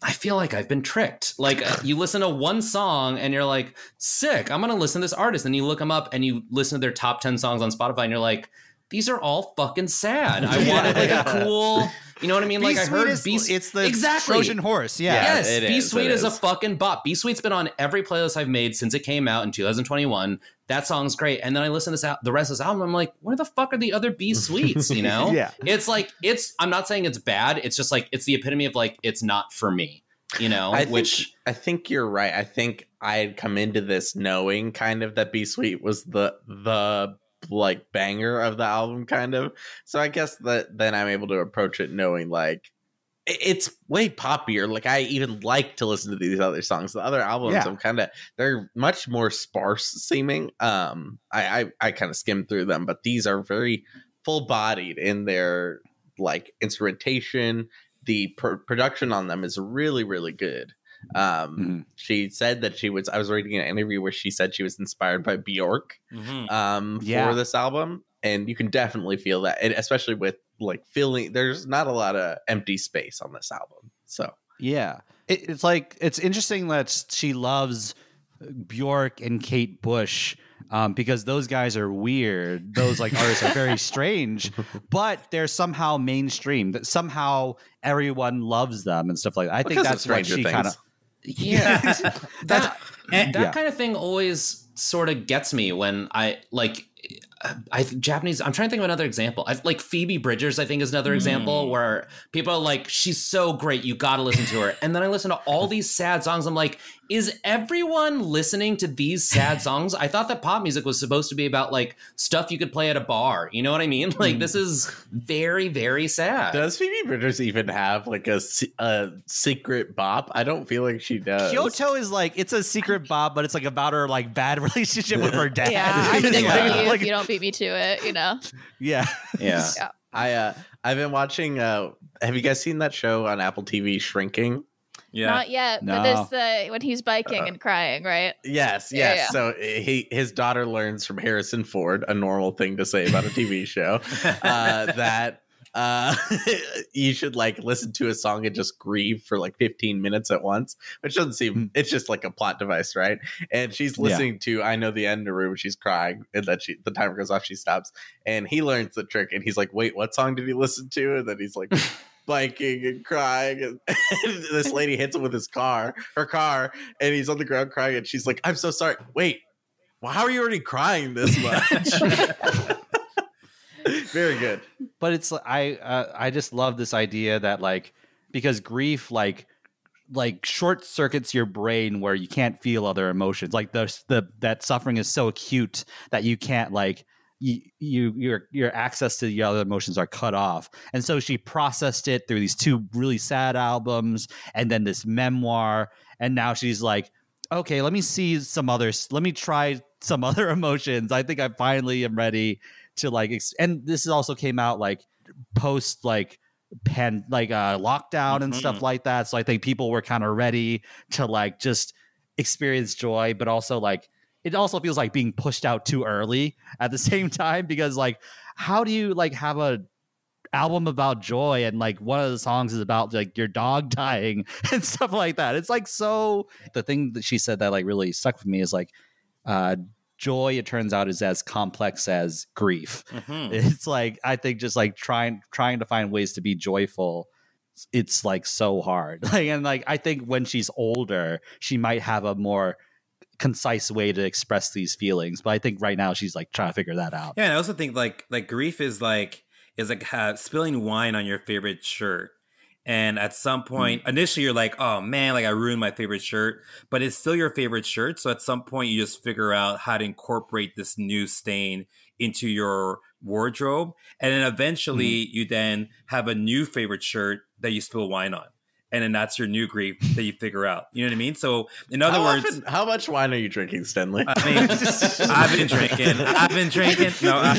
I feel like I've been tricked. Like uh, you listen to one song and you're like, sick, I'm gonna listen to this artist. And you look them up and you listen to their top 10 songs on Spotify and you're like, these are all fucking sad. I wanted like a cool, you know what I mean? Be Like I heard is- Be it's the exactly. Trojan horse. Yeah. Yeah. Yes, it Be is, Sweet it is. a fucking bop. Be Sweet's been on every playlist I've made since it came out in 2021. That song's great. And then I listen to this al- the rest of this album. I'm like, where the fuck are the other B Sweets? You know? Yeah. It's like it's. I'm not saying it's bad. It's just like it's the epitome of like it's not for me. You know, I think, which I think you're right. I think I had come into this knowing kind of that Be Sweet was the the like banger of the album, kind of. So I guess that then I'm able to approach it knowing like it's way poppier. Like I even like to listen to these other songs. The other albums, Yeah. I'm kind of they're much more sparse seeming. Um, I I, I kind of skim through them, but these are very full bodied in their like instrumentation. The pr- production on them is really really good. Um, Mhm. she said that she was. I was reading an interview where she said she was inspired by Bjork Mhm. um, Yeah. for this album, and you can definitely feel that, and especially with like feeling. There's not a lot of empty space on this album, so Yeah. It, it's like it's interesting that she loves Bjork and Kate Bush um, because those guys are weird. Those like artists are very strange, but they're somehow mainstream. That somehow everyone loves them and stuff like that. I think Because of that's what she kind of. Yeah, that And- that Yeah. kind of thing always sort of gets me when I like. I Japanese. I'm trying to think of another example. I like Phoebe Bridgers. I think is another example mm. where people are like, "She's so great, you got to listen to her." And then I listen to all these sad songs. I'm like, "Is everyone listening to these sad songs?" I thought that pop music was supposed to be about like stuff you could play at a bar. You know what I mean? Like this is very, very sad. does Phoebe Bridgers even have like a, a secret bop? I don't feel like she does. Kyoto is like it's a secret bop, but it's like about her like bad relationship with her dad. Yeah, I'm It's sticking like- with you like- if you don't beat me to it. You know, yeah. yeah. I uh, I've been watching. Uh, have you guys seen that show on Apple TV, Shrinking? Yeah. not yet. No. But there's the when he's biking and crying, right? Yes, yes. yeah. So he his daughter learns from Harrison Ford, a normal thing to say about a TV show, uh, that uh, you should like listen to a song and just grieve for like 15 minutes at once, which doesn't seem. It's just like a plot device, right? And she's Hmm. Yeah. listening to "I Know the End" in a room. She's crying, and then she the timer goes off. She stops, and he learns the trick, and he's like, "Wait, what song did he listen to?" And then he's like. biking and crying and, and this lady hits him with his car her car and he's on the ground crying and she's like i'm so sorry. Wait well, how are you already crying this much? Very good. But it's I uh, I just love this idea that like because grief like like short circuits your brain where you can't feel other emotions. Like the the that suffering is so acute that you can't like you, you your your access to the other emotions are cut off. And so she processed it through these two really sad albums and then this memoir. And now she's like okay let me see some others let me try some other emotions. I think i finally am ready to like ex- and this also came out like post like pan like uh lockdown and stuff Mhm. like that. So i think people were kind of ready to like just experience joy but also like it also feels like being pushed out too early at the same time because like how do you like have a album about joy and like one of the songs is about like your dog dying and stuff like that? It's like so the thing that she said that like really stuck with me is like uh joy it turns out is as complex as grief. Mhm. it's like i think just like trying trying to find ways to be joyful it's like so hard. Like and like i think when she's older she might have a more concise way to express these feelings but i think right now she's like trying to figure that out Yeah, and I also think like like grief is like is like uh, spilling wine on your favorite shirt. And at some point, initially you're like, "Oh man, like I ruined my favorite shirt," but it's still your favorite shirt. So at some point, you just figure out how to incorporate this new stain into your wardrobe, and then eventually you then have a new favorite shirt that you spill wine on, and then that's your new grief that you figure out. You know what I mean? So in other how, words, often- how much wine are you drinking Stenley I mean, I've been drinking. I've been drinking. No, I,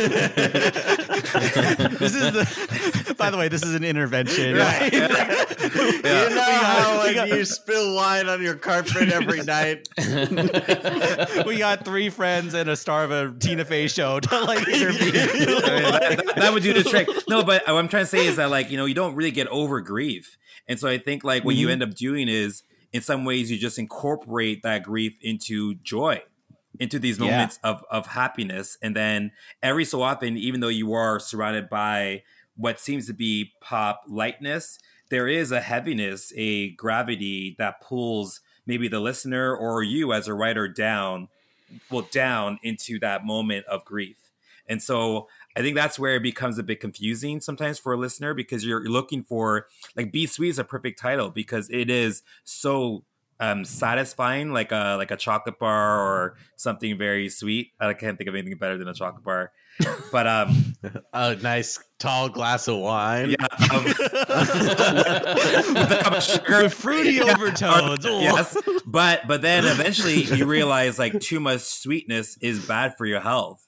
this is the. By the way, this is an intervention. Right. We You know how when got- you spill wine on your carpet every night? we got three friends and a star of a Tina Fey show to like intervene. I mean, that, that- that would do the trick. No, but what I'm trying to say is that like you know you don't really get over grief, and so I think like what you mm-hmm. end up doing is in some ways you just incorporate that grief into joy, into these Yeah. moments of of happiness, and then every so often, even though you are surrounded by what seems to be pop lightness, there is a heaviness, a gravity that pulls maybe the listener or you as a writer down, well down into that moment of grief. And so I think that's where it becomes a bit confusing sometimes for a listener because you're looking for like "Be Sweet" is a perfect title because it is so um, satisfying, like a like a chocolate bar or something very sweet. I can't think of anything better than a chocolate bar. But um, A nice tall glass of wine. yeah, um, with a cup of sugar. With fruity overtones. Ooh. yes, but but then eventually you realize like too much sweetness is bad for your health,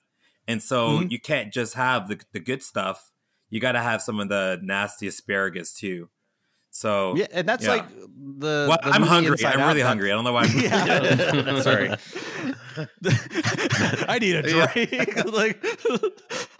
and so Mm-hmm. you can't just have the the good stuff. You got to have some of the nasty asparagus too. So Yeah, and that's Yeah. like the. Well, the I'm hungry. I'm really hungry. I don't know why. I'm Yeah. Sorry. I need a drink. like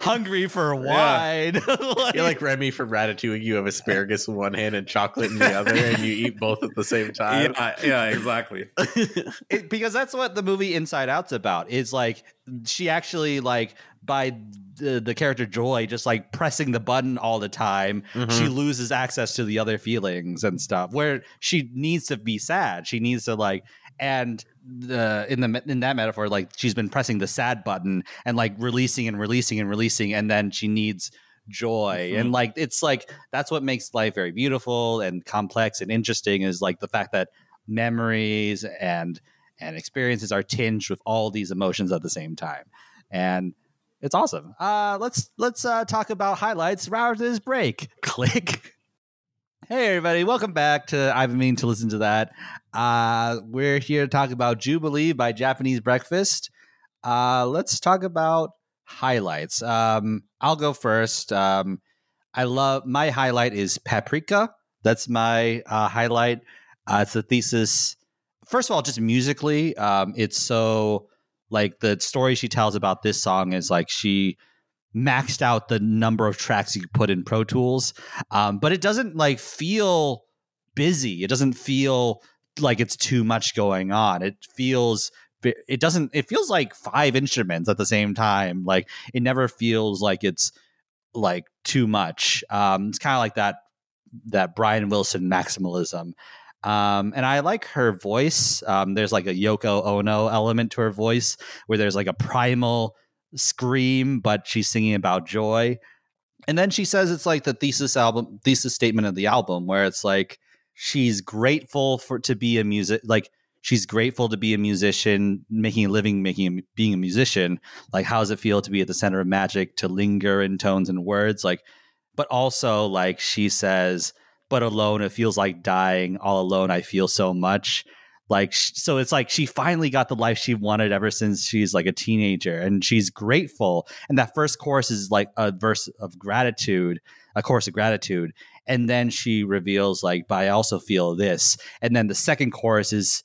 hungry for wine. Like- You're like Remy from Ratatouille. You have asparagus in one hand and chocolate in the other, and you eat both at the same time. Yeah, yeah, exactly. it, because that's what the movie Inside Out's about. Is like she actually like by the, the character Joy just like pressing the button all the time, she mm-hmm. loses access to the other feelings and stuff. Where she needs to be sad, she needs to like and the in the in that metaphor like she's been pressing the sad button and like releasing and releasing and releasing and then she needs joy. And like it's like that's what makes life very beautiful and complex and interesting is like the fact that memories and and experiences are tinged with all these emotions at the same time. And it's awesome. Uh let's let's uh talk about highlights. After this break. Click hey everybody. Welcome back to i've been meaning to listen to that. Uh we're here to talk about jubilee by japanese breakfast. Uh let's talk about highlights. Um i'll go first. Um i love my highlight is paprika. That's my uh highlight. Uh, it's a thesis. First of all, just musically, um, it's so like the story she tells about this song is like she maxed out the number of tracks you put in Pro Tools, um, but it doesn't like feel busy. It doesn't feel like it's too much going on. It feels it doesn't it feels like five instruments at the same time like it never feels like it's like too much um it's kind of like that that brian wilson maximalism um, and I like her voice. Um, there's like a Yoko Ono element to her voice where there's like a primal scream, but she's singing about joy. And then she says it's like the thesis album, thesis statement of the album, where it's like she's grateful for to be a music, like she's grateful to be a musician, making a living, making a, being a musician. Like, how does it feel to be at the center of magic, to linger in tones and words? Like, but also like she says, but alone it feels like dying all alone i feel so much like so it's like she finally got the life she wanted ever since she's like a teenager and she's grateful. And that first chorus is like a verse of gratitude a chorus of gratitude. And then she reveals like but i also feel this. And then the second chorus is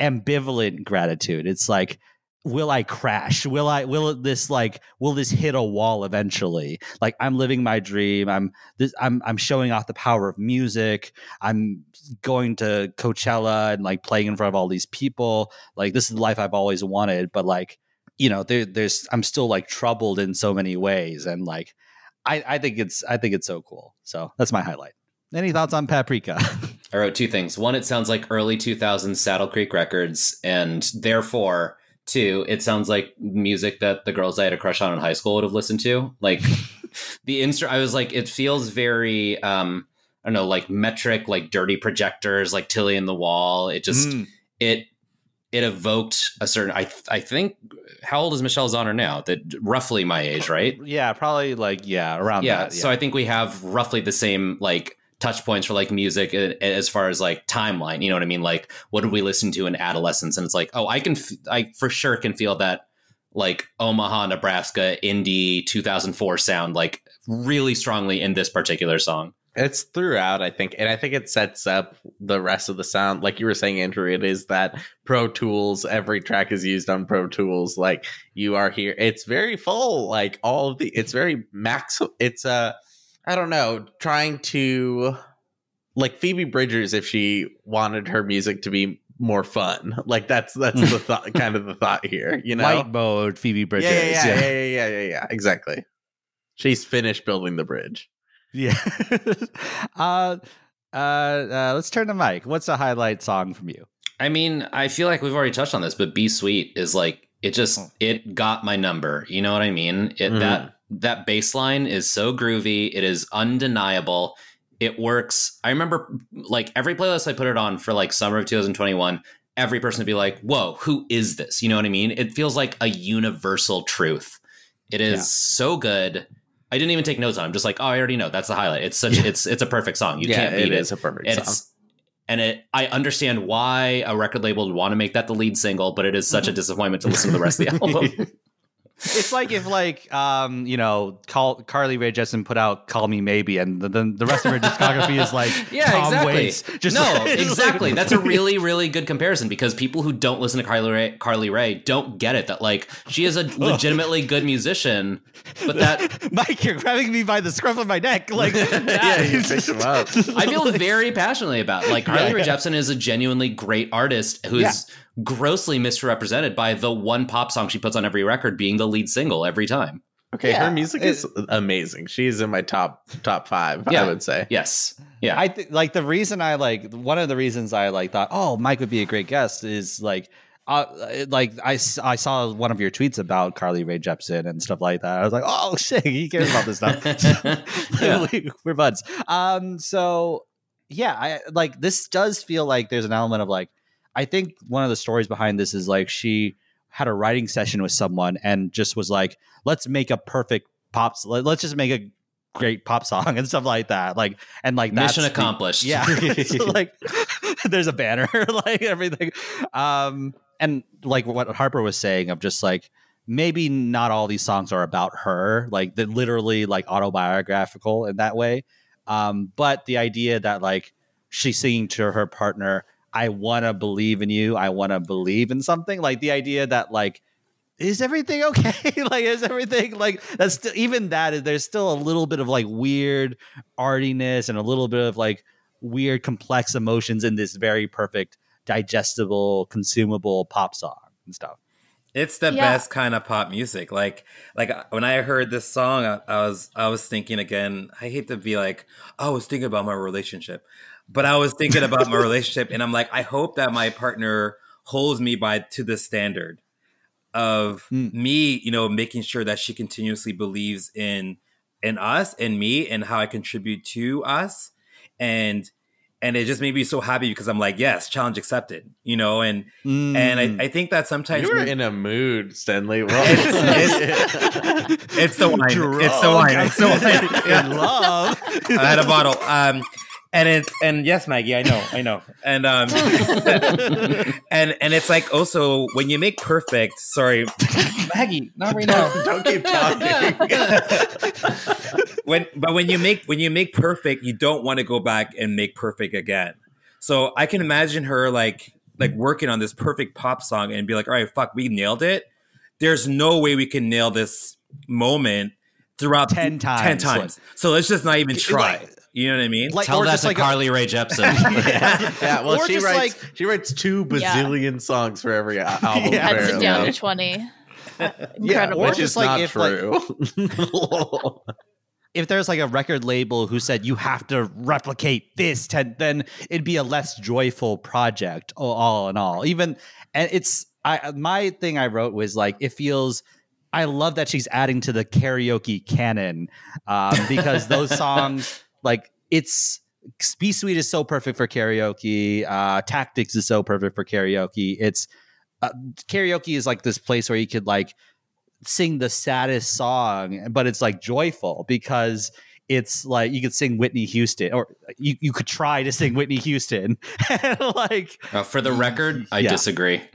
ambivalent gratitude. It's like will I crash? Will I will this like will this hit a wall eventually? Like I'm living my dream. I'm this I'm I'm showing off the power of music. I'm going to Coachella and like playing in front of all these people. Like this is the life I've always wanted, but like you know, there there's I'm still like troubled in so many ways and like I I think it's I think it's so cool. So that's my highlight. Any thoughts on Paprika? I wrote two things. One, it sounds like early 2000s Saddle Creek Records, and therefore, two, it sounds like music that the girls I had a crush on in high school would have listened to. Like the instru I was like, it feels very, um, I don't know, like metric, like dirty projectors, like Tilly in the Wall. It just, Mm. it, it evoked a certain. I I think how old is Michelle Zauner now? That roughly my age, right? yeah, probably like yeah, around yeah, that. so i think we have roughly the same like touch points for like music uh, as far as like timeline you know what i mean like what did we listen to in adolescence and it's like oh i can f- i for sure can feel that like Omaha, Nebraska, indie 2004 sound like really strongly in this particular song. It's throughout, I think, and I think it sets up the rest of the sound. Like you were saying, Andrew, it is that Pro Tools. Every track is used on Pro Tools. Like you are here, it's very full. Like all of the, it's very max. It's uh, I don't know, trying to like Phoebe Bridgers if she wanted her music to be more fun. Like that's that's the thought, kind of the thought here, you know. Light mode Phoebe Bridgers. Yeah yeah yeah, yeah, yeah, yeah, yeah, yeah, yeah, exactly. She's finished building the bridge. Yeah. uh, uh, uh, let's turn to Mike. What's a highlight song from you? I mean, I feel like we've already touched on this, but "Be Sweet" is like it just hmm. it got my number. You know what I mean? It mm-hmm. that that bass line is so groovy. It is undeniable. It works. I remember like every playlist I put it on for like summer of 2021, every person would be like, "Whoa, who is this?" You know what I mean? It feels like a universal truth. It is Yeah. so good. I didn't even take notes on. it. I'm just like, "Oh, I already know. That's the highlight." It's such it's it's a perfect song. You yeah, can't beat it it is a perfect it's, song. and it I understand why a record label would want to make that the lead single, but it is such a mm-hmm. disappointment to listen to the rest of the album. It's like if, like, um, you know, Call, Carly Rae Jepsen put out "Call Me Maybe," and then the rest of her discography is like Yeah, Tom exactly. Waits. Just no, like- exactly. That's a really, really good comparison because people who don't listen to Carly Rae, Carly Rae don't get it. That like she is a legitimately good musician, but that Mike, you're grabbing me by the scruff of my neck. Like, yeah, you picked him up. I feel very passionately about. Like Carly Yeah, Rae yeah. Jepsen is a genuinely great artist who's Yeah. Grossly misrepresented by the one pop song she puts on every record being the lead single every time. Okay, Yeah, her music is amazing. She's in my top top five. Yeah. I would say. Yes. Yeah. I think like the reason I like one of the reasons I like thought oh Mike would be a great guest is like uh, like I, s- I saw one of your tweets about Carly Rae Jepsen and stuff like that. I was like oh shit he cares about this stuff. Yeah. We- We're buds. Um so yeah I like this does feel like there's an element of like I think one of the stories behind this is like she had a writing session with someone and just was like let's make a perfect pop let- let's just make a great pop song and stuff like that like and like that's Mission the- accomplished. yeah. so like there's a banner, like everything. Um and like what Harper was saying of just like maybe not all these songs are about her, like they're literally like autobiographical in that way. Um, but the idea that like she's singing to her partner, I wanna believe in you, I wanna believe in something, like the idea that like is everything okay? like, is everything like that's still, even that? is There's still a little bit of like weird artiness and a little bit of like weird, complex emotions in this very perfect, digestible, consumable pop song and stuff. It's the Yeah. best kind of pop music. Like, like uh, when I heard this song, I, I was, I was thinking again. I hate to be like, I was thinking about my relationship, but I was thinking about my relationship, and I'm like, I hope that my partner holds me by to the standard of Mm. me, you know, making sure that she continuously believes in in us and me and how I contribute to us, and and it just made me so happy because I'm like, yes, challenge accepted, you know, and and Mm. I, I think that sometimes You were we- in a mood, Stenley. Well, It's the wine. It's the wine. It's the wine. Yeah. in love. I had a bottle. Um, and it's and yes, Maggie, I know, I know, and um, and and it's like also when you make perfect. Sorry, Maggie, not right now. don't keep talking. When but when you make when you make perfect, you don't want to go back and make perfect again. So I can imagine her like like working on this perfect pop song and be like, all right, fuck, we nailed it. There's no way we can nail this moment throughout 10 times Ten times. times. So let's just not even try. Like- you know what I mean? Like, Tell that to like a- Carly Rae Jepsen. yeah, well, Or she writes like- she writes two Yeah. bazillion songs for every album. Yeah. Cuts it down to apparently. 20. Yeah, Incredible. or which just is like not if, like- true. if there's like a record label who said you have to replicate this, ten, then it'd be a less joyful project. All, all in all, even and it's I my thing I wrote was like it feels. I love that she's adding to the karaoke canon um, because those songs like it's Be Sweet is so perfect for karaoke. Uh, Tactics is so perfect for karaoke. It's uh, karaoke is like this place where you could like sing the saddest song, but it's like joyful because it's like you could sing Whitney Houston, or you, you could try to sing Whitney Houston, and like Uh, for the record, I Yeah. disagree.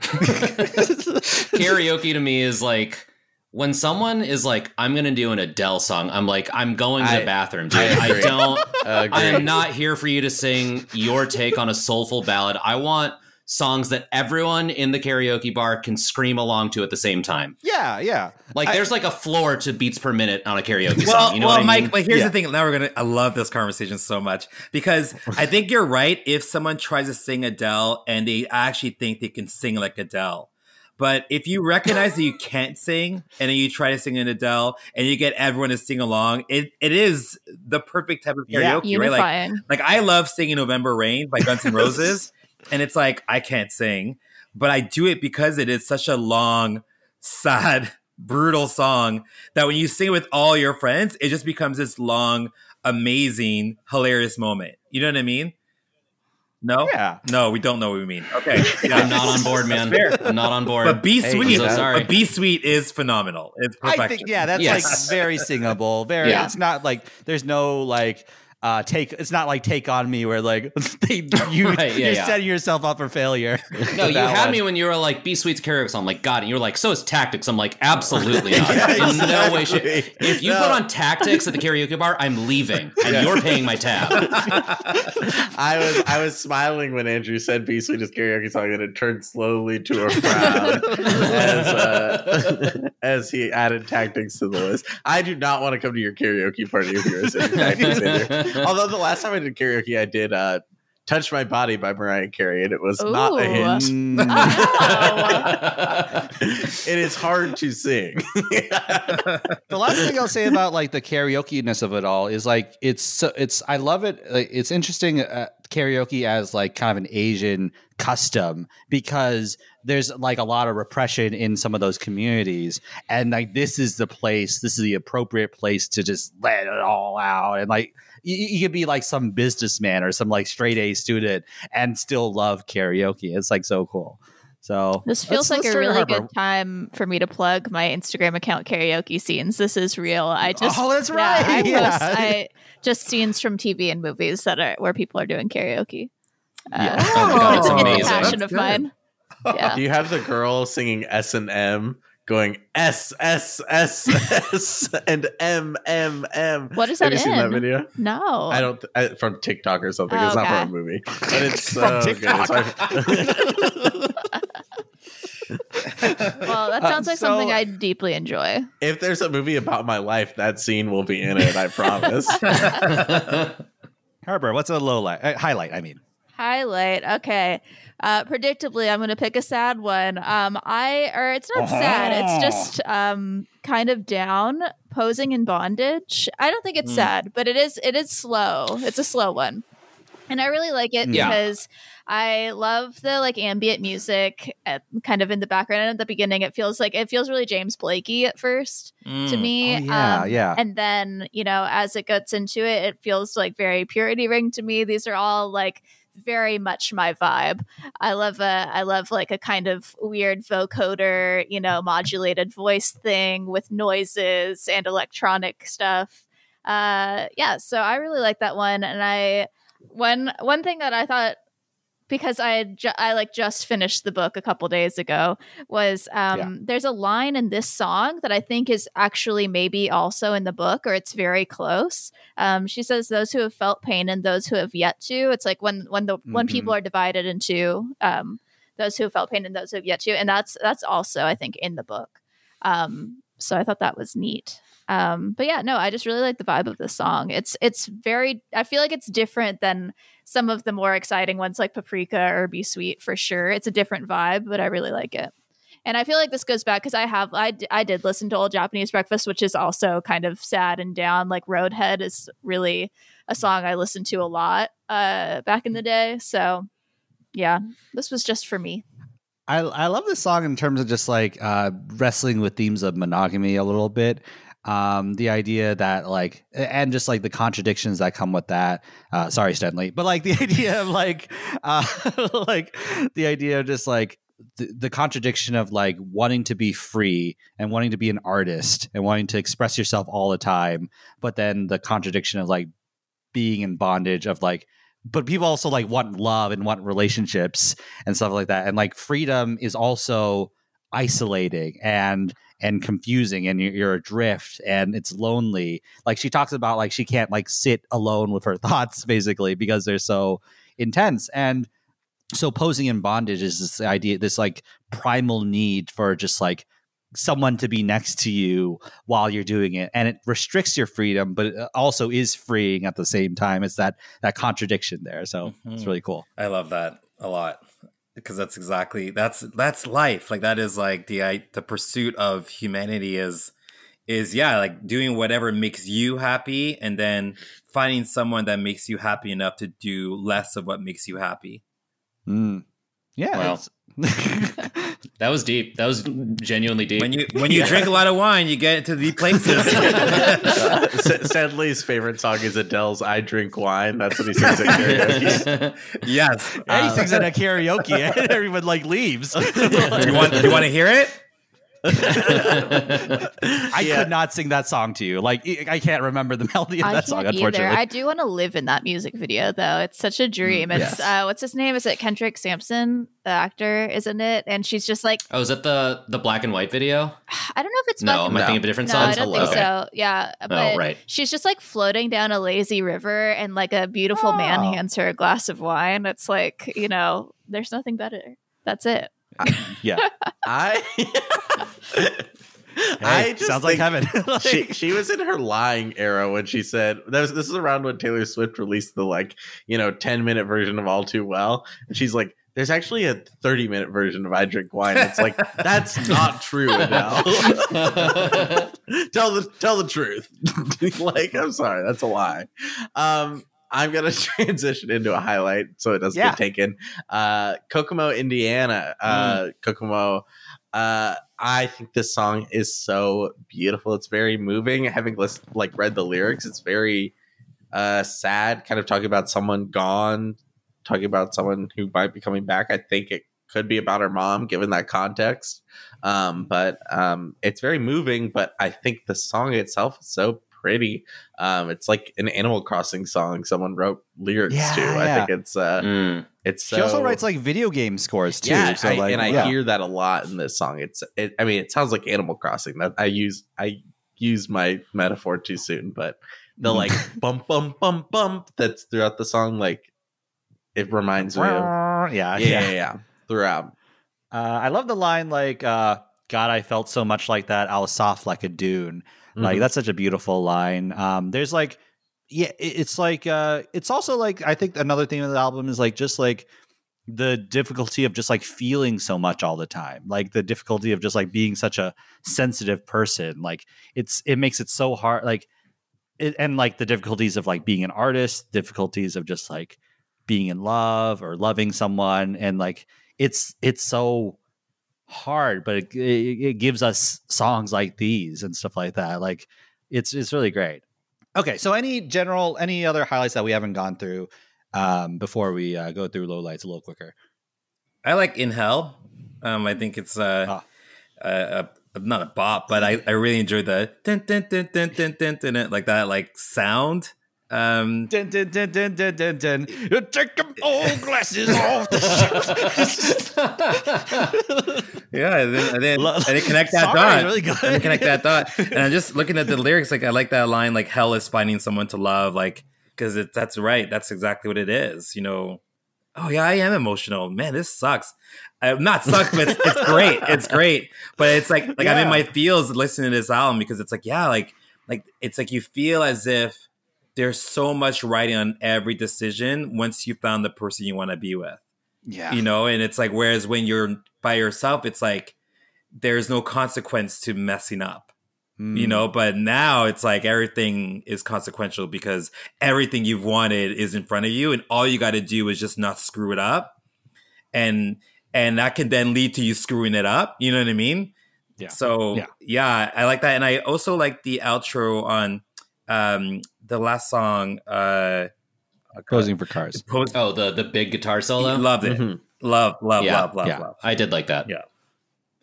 Karaoke to me is like when someone is like, "I'm going to do an Adele song." I'm like, "I'm going to I- the bathroom, I dude. I, agree. don't. Uh, I am not here for you to sing your take on a soulful ballad. I want songs that everyone in the karaoke bar can scream along to at the same time. yeah, yeah. Like I- there's like a floor to beats per minute on a karaoke Well, song. You know well, what I Mike, mean? but here's Yeah. the thing. Now we're gonna. I love this conversation so much because I think you're right. If someone tries to sing Adele and they actually think they can sing like Adele, but if you recognize that you can't sing and then you try to sing an Adele and you get everyone to sing along, it, it is the perfect type of Yeah. karaoke, right? Like, like I love singing November Rain by Guns N' Roses, and it's like I can't sing, but I do it because it is such a long, sad, brutal song that when you sing it with all your friends, it just becomes this long, amazing, hilarious moment. You know what I mean? No, Yeah. no, we don't know what we mean. Okay, I'm not on board, man. I'm not on board. But Be Hey, Sweet, so sorry. but Be Sweet is phenomenal. It's perfection. I think yeah, that's Yes. like very singable. Very. Yeah. It's not like there's no like uh take. It's not like take on me where like they, you Right, yeah, you're yeah. setting yourself up for failure. No, you had one. me when you were like, "Be sweet's karaoke." song." I'm like, "Got it." you're like, "So is tactics." I'm like, "Absolutely not." Yeah, In no way, exactly. If you No. put on tactics at the karaoke bar, I'm leaving, and you're paying my tab. I was I was smiling when Andrew said "Be Sweet" is karaoke song, and it turned slowly to a frown as uh, as he added tactics to the list. I do not want to come to your karaoke party if you're singing tactics. Andrew. Although the last time I did karaoke, I did uh, "Touch My Body" by Mariah Carey, and it was not a Ooh. hit. Mm. it is hard to sing. the last thing I'll say about like the karaoke ness of it all is like it's so it's I love it. Like, it's interesting uh, karaoke as like kind of an Asian custom because there's like a lot of repression in some of those communities, and like this is the place, this is the appropriate place to just let it all out, and like you, you could be like some businessman or some like straight A student and still love karaoke. It's like so cool. So This let's- feels like let's a really good time for me to plug my Instagram account karaoke scenes. This is real. I just oh, that's yeah, right. I, Yeah. post, I just scenes from TV and movies that are where people are doing karaoke. Uh, Yeah. Oh my God, it's it's, it's amazing. a passion That's of good. mine. Yeah. Do you have the girl singing S and M going S S S S and M M M? What is Have that you seen that video? No. I don't I, from TikTok or something. Oh, it's not okay. from a movie, but it's From so good. It's like- Well, that Uh, sounds like so- something I deeply enjoy. if there's a movie about my life, that scene will be in it. I promise. Harper, what's a low light? Uh, highlight, I mean. Highlight. Okay. Uh, predictably, I'm going to pick a sad one. Um, I or it's not sad. Uh-huh. It's just um, kind of down. Posing in bondage. I don't think it's Mm. sad, but it is. It is slow. It's a slow one, and I really like it Yeah. because I love the like ambient music, at, kind of in the background. And at the beginning, it feels like it feels really James Blakey at first to Mm. me. Oh, yeah, Um, yeah. And then, you know, as it gets into it, it feels like very purity ring to me. These are all like very much my vibe. I love a I love like a kind of weird vocoder, you know, modulated voice thing with noises and electronic stuff. Uh yeah, so I really like that one and I one one thing that I thought because I had ju- I like just finished the book a couple days ago was um Yeah. there's a line in this song that I think is actually maybe also in the book or it's very close. Um she says those who have felt pain and those who have yet to. It's like when when the when people are divided into um those who have felt pain and those who have yet to and that's that's also I think in the book. Um so I thought that was neat. Um but yeah, no, I just really like the vibe of the song. It's it's very I feel like it's different than some of the more exciting ones like Paprika or Be Sweet for sure. It's a different vibe, but I really like it. And I feel like this goes back because I have I did listen to Old Japanese Breakfast, which is also kind of sad and down. Like Roadhead is really a song I listened to a lot uh, back in the day. So yeah, this was just for me. I I love this song in terms of just like uh, wrestling with themes of monogamy a little bit. Um, the idea that like and just like the contradictions that come with that. Uh, sorry, Stenley, but like the idea of like uh, like the idea of just like the, the contradiction of like wanting to be free and wanting to be an artist and wanting to express yourself all the time, but then the contradiction of like being in bondage of like but people also like want love and want relationships and stuff like that and like freedom is also isolating and and confusing and you're, you're adrift and it's lonely. Like she talks about like she can't like sit alone with her thoughts basically because they're so intense. And so posing in bondage is this idea this like primal need for just like someone to be next to you while you're doing it. And it restricts your freedom but it also is freeing at the same time. It's that that contradiction there. So it's Mhm. really cool. I love that a lot because that's exactly that's that's life. Like that is like the I, the pursuit of humanity is is yeah, like doing whatever makes you happy and then finding someone that makes you happy enough to do less of what makes you happy. Mm. yeah Wow. it's- That was deep. That was genuinely deep. When you when you drink a lot of wine, you get into deep places. Uh, Sa- Sadly's favorite song is Adele's "I Drink Wine." That's what he sings at karaoke. yes. yeah, he sings it at karaoke and everyone like leaves you want do you want to hear it? I Yeah. could not sing that song to you. Like I I can't remember the melody of I that can't song. either. Unfortunately, I do want to live in that music video though. It's such a dream. Mm, it's yes. uh, what's his name? Is it Kendrick Sampson, the actor, isn't it? And she's just like, oh, is that the the black and white video? I don't know if it's No, black am I thinking of a different No, song? I don't Hello. think so. Yeah, but Oh, right. she's just like floating down a lazy river, and like a beautiful man Oh. hands her a glass of wine. It's like you know, there's nothing better. That's it. Yeah, I. Hey, I just sounds like heaven. she she was in her lying era when she said that was this is around when Taylor Swift released the like you know ten minute version of All Too Well, and she's like. There's actually a 30 minute version of I Drink Wine. It's like that's not true, Adele. tell the tell the truth. like, I'm sorry, that's a lie. Um, I'm gonna transition into a highlight so it doesn't Yeah. get taken. Uh, Kokomo, Indiana. Uh, Kokomo. Uh, I think this song is so beautiful. It's very moving. Having listened, like read the lyrics, it's very uh sad. Kind of talking about someone gone, talking about someone who might be coming back. I think it could be about her mom, given that context. Um, but um, it's very moving. But I think the song itself is so pretty. Um, it's like an Animal Crossing song someone wrote lyrics Yeah, to. I think it's uh, Mm. it's so, she also writes like video game scores too. yeah, so I- like, and I yeah. hear that a lot in this song. It's, it, I mean, it sounds like Animal Crossing. That I use, I use my metaphor too soon, but the like bump, bump, bump, bump that's throughout the song, like it reminds me of, yeah, yeah, yeah. yeah, yeah, throughout. Uh, I love the line like, uh, "God, I felt so much like that. I was soft like a dune." Like Mhm. that's such a beautiful line. Um, there's like, yeah, it's like, uh, it's also like I think another theme of the album is like just like the difficulty of just like feeling so much all the time, like the difficulty of just like being such a sensitive person. Like it's it makes it so hard. Like it, and like the difficulties of like being an artist, difficulties of just like being in love or loving someone, and like it's it's so hard, but it, it, it gives us songs like these and stuff like that. Like it's it's really great. Okay, so any general any other highlights that we haven't gone through um, before we uh, go through lowlights a little quicker? I like In Hell. Um, I think it's uh, ah. uh, not a bop, but I, I really enjoyed the like that like sound. Um, Dun, dun, dun, dun, dun, dun, dun. Take them old glasses off. The yeah, and then, and then, and then connect that Sorry, dot. really good. And then connect that dot. And I'm just looking at the lyrics. Like I like that line. Like hell is finding someone to love. Like because it that's right. That's exactly what it is. You know. Oh yeah, I am emotional. Man, this sucks. Uh, not sucks, but it's, it's great. It's great. But it's like like I'm in my feels listening to this album because it's like yeah, like like it's like you feel as if there's so much writing on every decision once you found the person you want to be with. Yeah, you know and it's like whereas when you're by yourself it's like there's no consequence to messing up. Mm. you know but now it's like everything is consequential because everything you've wanted is in front of you and all you got to do is just not screw it up. And and that can then lead to you screwing it up. You know what i mean? Yeah. so Yeah. yeah i like that. And i also like the outro on um the last song uh posing for cars. post Oh, the the big guitar solo. loved it Mhm. Love, love, Yeah, love, love, yeah. love. I did like that. Yeah.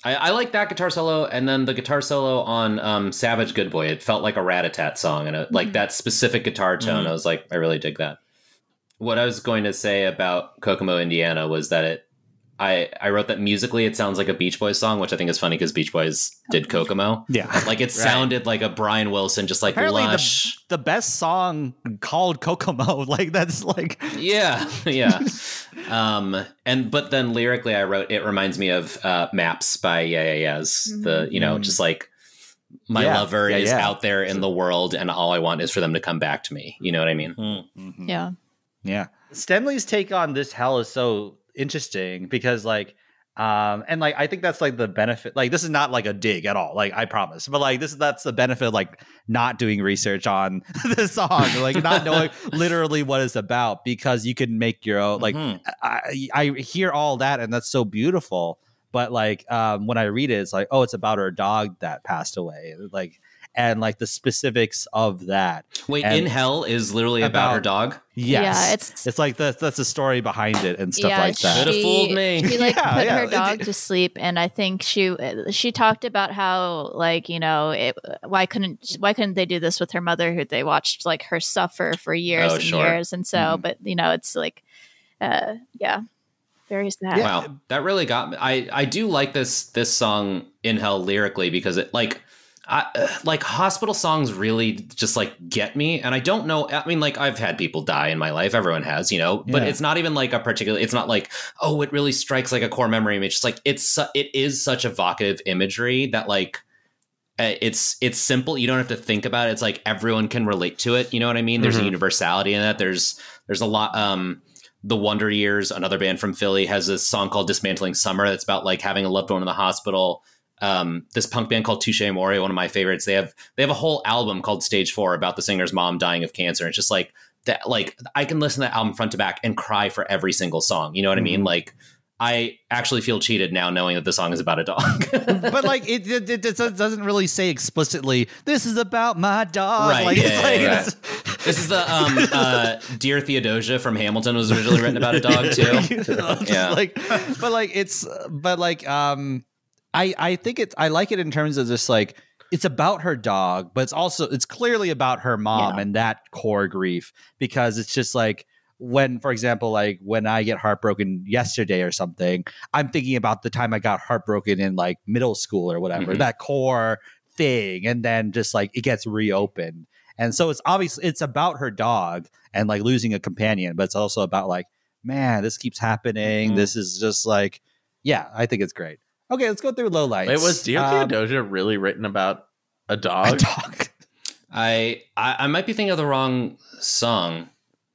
I, I like that guitar solo, and then the guitar solo on um, "Savage Good Boy." It felt like a Ratatat song, and it, like Mhm. that specific guitar tone. Mhm. I was like, I really dig that. What I was going to say about Kokomo, Indiana, was that it. I I wrote that musically, it sounds like a Beach Boys song, which I think is funny because Beach Boys did Kokomo. Yeah. Like it sounded like a Brian Wilson, just like Apparently lush. the, the best song called Kokomo. Like that's like Yeah, yeah. um, and but then lyrically, I wrote it reminds me of uh, Maps by Yeah Yeah Yeahs. The you know Mhm. just like my Yeah, lover yeah, is yeah. out there in the world, and all I want is for them to come back to me. You know what I mean? Mm. Yeah. Yeah. Stenley's take on this hell is so interesting because like um and like I think that's like the benefit like this is not like a dig at all like I promise but like this is that's the benefit of like not doing research on the song like not knowing literally what it's about because you can make your own like Mhm. I I hear all that and that's so beautiful but like um when I read it it's like oh it's about her dog that passed away like and like the specifics of that Wait, And- in hell is literally about, her dog. yes Yeah, it's it's like the, that's the story behind it and stuff yeah, like that. Should've she- fooled me. She like Yeah, put yeah, her dog to sleep, and I think she she talked about how like you know it, why couldn't why couldn't they do this with her mother who they watched like her suffer for years Oh, and sure. years, and so Mhm. but you know it's like uh yeah very sad. Yeah. Wow, that really got me. I I do like this this song in hell lyrically because it like. I, uh, like hospital songs really just like get me and i don't know i mean like i've had people die in my life everyone has you know but Yeah. it's not even like a particular it's not like oh it really strikes like a core memory image it's like it's it is such evocative imagery that like uh, it's it's simple you don't have to think about it it's like everyone can relate to it you know what i mean there's a Mhm. universality in that there's there's a lot um the Wonder Years, another band from Philly, has this song called "Dismantling Summer." That's about like having a loved one in the hospital. Um, this punk band called Touche Amore, one of my favorites. They have they have a whole album called Stage Four about the singer's mom dying of cancer. It's just like that. Like I can listen to that album front to back and cry for every single song. You know what I mean? Like I actually feel cheated now knowing that the song is about a dog. but like it, it, it, doesn't really say explicitly this is about my dog. Right, Like, yeah, like, yeah, this is the um, uh, Dear Theodosia from Hamilton was originally written about a dog too. you know, just Yeah. like but like it's but like um I I think it's I like it in terms of just like it's about her dog, but it's also it's clearly about her mom Yeah. and that core grief because it's just like when for example like when I get heartbroken yesterday or something, I'm thinking about the time I got heartbroken in like middle school or whatever, Mhm. that core thing and then just like it gets reopened. And so it's obviously it's about her dog and like losing a companion, but it's also about like man, this keeps happening. Mhm. This is just like, yeah, I think it's great. Okay, let's go through low lowlights. It was Dear Um, Theodosia really written about a a dog? dog. I, I I might be thinking of the wrong song.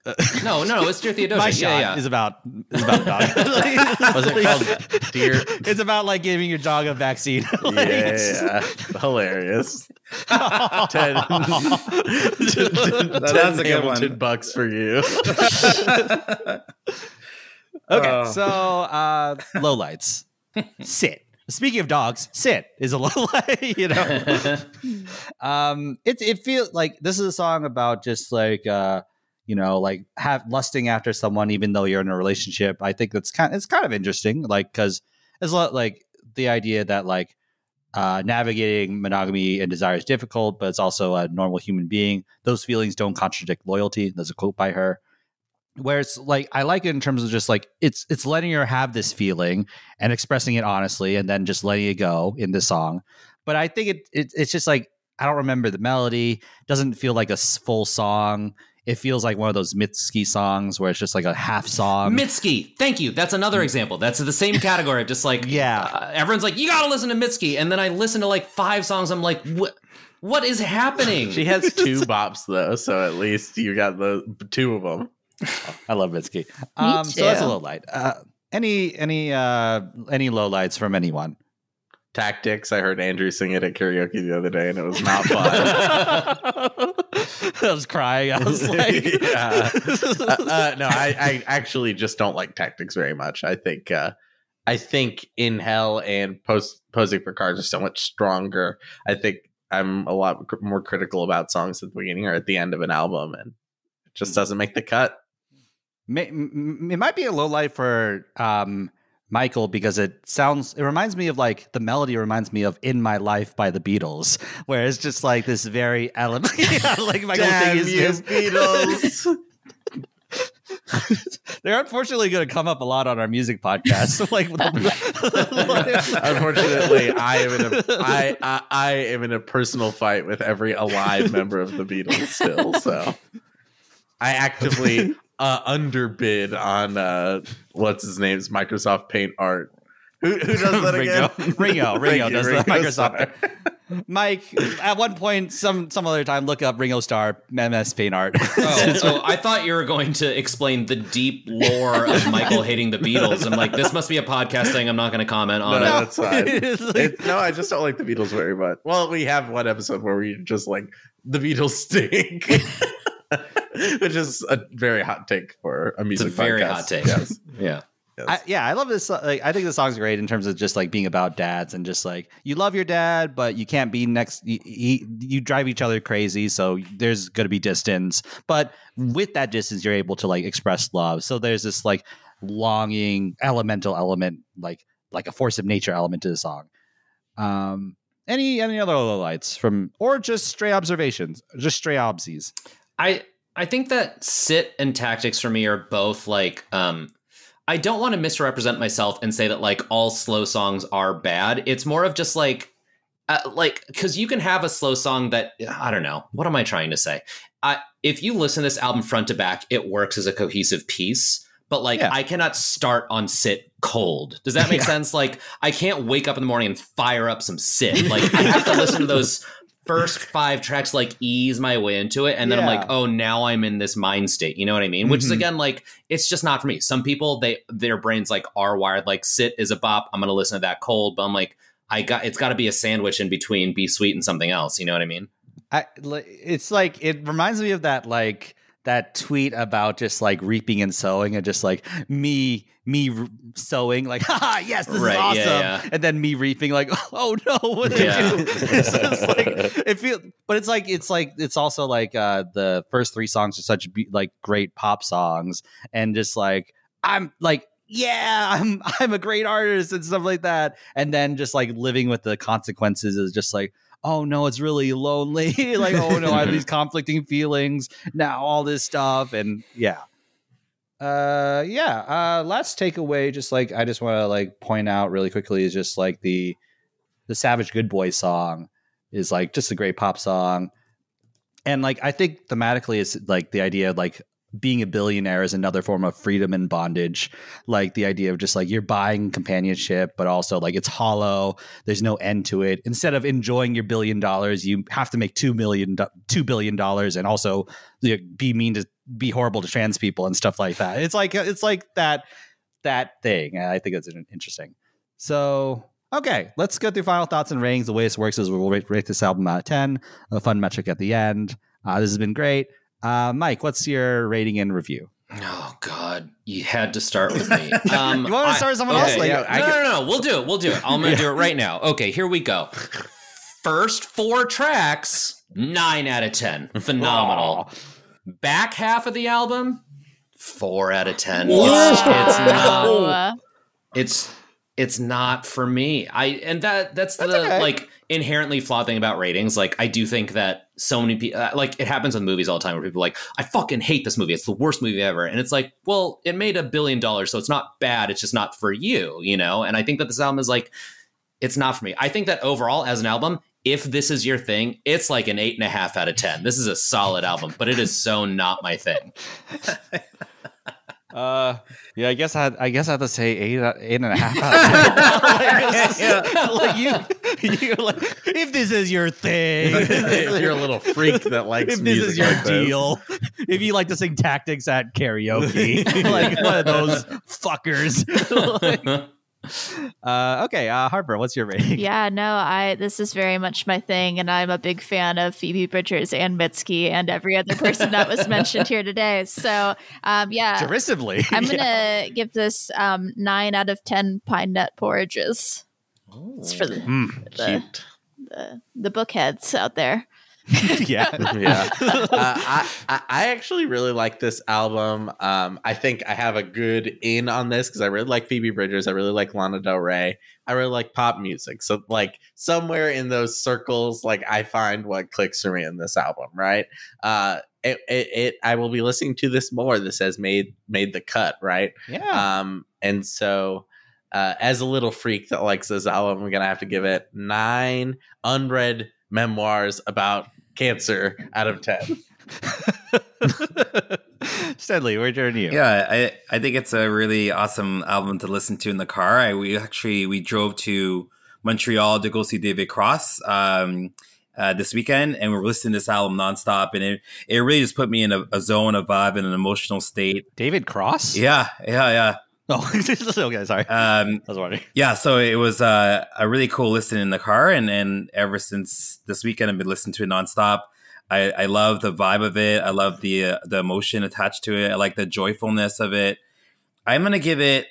No, no, it's Dear Theodosia. My yeah, shot yeah. is about is about a dog. Was it called Dear? It's about like giving your dog a vaccine. Like, it's- Yeah, hilarious. Ten, That's ten a good Hamilton one. bucks for you. Okay, Oh. so uh lowlights. Sit. Speaking of dogs, sit is a little, you know. um it it feels like this is a song about just like uh you know like have lusting after someone even though you're in a relationship i think that's kind it's kind of interesting like because it's a lot like the idea that like uh navigating monogamy and desire is difficult but it's also a normal human being those feelings don't contradict loyalty there's a quote by her where it's like i like it in terms of just like it's it's letting her have this feeling and expressing it honestly and then just letting it go in the song but i think it, it it's just like i don't remember the melody doesn't feel like a full song it feels like one of those mitski songs where it's just like a half song Mitski, thank you. That's another example. That's the same category of just like Yeah. uh, everyone's like you got to listen to Mitski, and then I listen to like five songs. I'm like, what? What is happening? She has two bops though, so at least you got the two of them. I love mitski um so that's a too. low light uh any any uh any low lights from anyone Tactics. I heard Andrew sing it at karaoke the other day, and it was not fun. I was crying. I was like, Yeah. uh, uh, no, I, I actually just don't like tactics very much. I think uh, I think in hell and post posing for cars are so much stronger. I think I'm a lot cr- more critical about songs at the beginning or at the end of an album, and it just doesn't make the cut. It might be a low light for um, Michael because it sounds. It reminds me of like the melody reminds me of "In My Life" by the Beatles, where it's just like this very element. yeah, like Michael Damn thing is you, Beatles. they're unfortunately going to come up a lot on our music podcast. like, Unfortunately, I am in a I, I I am in a personal fight with every alive member of the Beatles still. So I actively uh, underbid on uh, what's his name's Microsoft Paint art. Who, who does that again? Ringo, Ringo, Ringo you, does Ringo the Microsoft. Starr. Mike, at one point, some some other time, look up Ringo Starr MS Paint Art. Oh, so I thought you were going to explain the deep lore of Michael hating the Beatles. I'm like, this must be a podcast thing. I'm not going to comment on No, it. that's fine. It's like- It- no, I just don't like the Beatles very much. Well, we have one episode where we just like the Beatles stink, which is a very hot take for a It's music. a very podcast. hot take. Yes. Yeah. yes. I, yeah, I love this. Like, I think the song's great in terms of just like being about dads and just like you love your dad, but you can't be next. You, you, you drive each other crazy, so there's going to be distance. But with that distance, you're able to like express love. So there's this like longing, elemental element, like like a force of nature element to the song. Um, any any other little lights from or just stray observations, just stray obsies. I I think that sit and tactics for me are both like um I don't want to misrepresent myself and say that like all slow songs are bad. It's more of just like uh, like cuz you can have a slow song that I don't know. What am I trying to say? I if you listen to this album front to back, it works as a cohesive piece. But like Yeah. I cannot start on sit cold. Does that make Yeah. sense? Like I can't wake up in the morning and fire up some sit. Like I have to listen to those first five tracks like ease my way into it and then i'm like oh now i'm in this mind state you know what i mean? Which is Mhm. again like it's just not for me. Some people they their brains like are wired like sit is a bop i'm gonna listen to that cold but i'm like i got it's got to be a sandwich in between be sweet and something else you know what i mean? I, it's like it reminds me of that like that tweet about just like reaping and sowing and just like me me sowing like haha yes this Right, is awesome yeah, yeah. and then me reaping like oh no what did Yeah. I do so it's like it feels but it's like it's like it's also like uh the first three songs are such be- like great pop songs and just like I'm like yeah I'm I'm a great artist and stuff like that and then just like living with the consequences is just like oh no, it's really lonely. like, oh no, I have these conflicting feelings now, all this stuff. And yeah. Uh yeah. Uh last takeaway, just like I just want to like point out really quickly is just like the the Savage Good Boy song is like just a great pop song. And like I think thematically it's like the idea of like being a billionaire is another form of freedom and bondage. Like the idea of just like you're buying companionship, but also like it's hollow. There's no end to it. Instead of enjoying your billion dollars, you have to make two million, two billion dollars, and also you know, be mean to be horrible to trans people and stuff like that. It's like it's like that that thing. I think it's interesting. So okay, let's go through final thoughts and ratings. The way this works is we'll rate, rate this album out of ten. A fun metric at the end. Uh, this has been great. Uh, Mike, what's your rating and review? oh god you had to start with me um You want to start with someone else? Like, yeah, no, no, no, no. We'll do it. We'll do it. I'm going to do it right now. Okay, here we go. First four tracks, nine out of 10. Phenomenal. Back half of the album, four out of 10. It's, it's not, it's, it's not for me. I, and that, that's the, okay. like, inherently flawed thing about ratings. Like, I do think that so many people, uh, like, it happens with movies all the time where people are like, I fucking hate this movie. It's the worst movie ever. And it's like, well, it made a billion dollars, so it's not bad. It's just not for you, you know? And I think that this album is like, it's not for me. I think that overall, as an album, if this is your thing, it's like an eight and a half out of 10. This is a solid album, but it is so not my thing. Uh, yeah, I guess I, I guess I have to say eight, eight and a half. Out of 10. like you, you're like, if this is your thing, if you're a little freak that likes if this music is your like this. deal, if you like to sing tactics at karaoke, like one of those fuckers. Like, uh, okay, uh, Harper, what's your rating? yeah, no, I this is very much my thing, and I'm a big fan of Phoebe Bridgers and Mitski and every other person that was mentioned here today. So, um, yeah, Derisively, I'm gonna give this um, nine out of ten pine nut porridges. It's for the, Mm, the, Cute. the the bookheads out there. yeah. yeah. Uh, I, I actually really like this album. Um, I think I have a good in on this because I really like Phoebe Bridgers. I really like Lana Del Rey. I really like pop music. So like somewhere in those circles, like I find what clicks for me in this album. Right. Uh, it, it, it I will be listening to this more. This has made made the cut. Right. Yeah. Um, and so. Uh, as a little freak that likes this album, I'm gonna have to give it nine unread memoirs about cancer out of 10 Stenley, where'd you you? Yeah, I I think it's a really awesome album to listen to in the car. I we actually we drove to Montreal to go see David Cross um, uh, this weekend, and we're listening to this album nonstop, and it it really just put me in a, a zone, a vibe, and an emotional state. David Cross? Yeah, yeah, yeah. Oh, okay, sorry. Um, I was wondering. yeah, so it was uh, a really cool listen in the car, and and ever since this weekend, I've been listening to it nonstop. I, I love the vibe of it. I love the uh, the emotion attached to it. I like the joyfulness of it. I'm gonna give it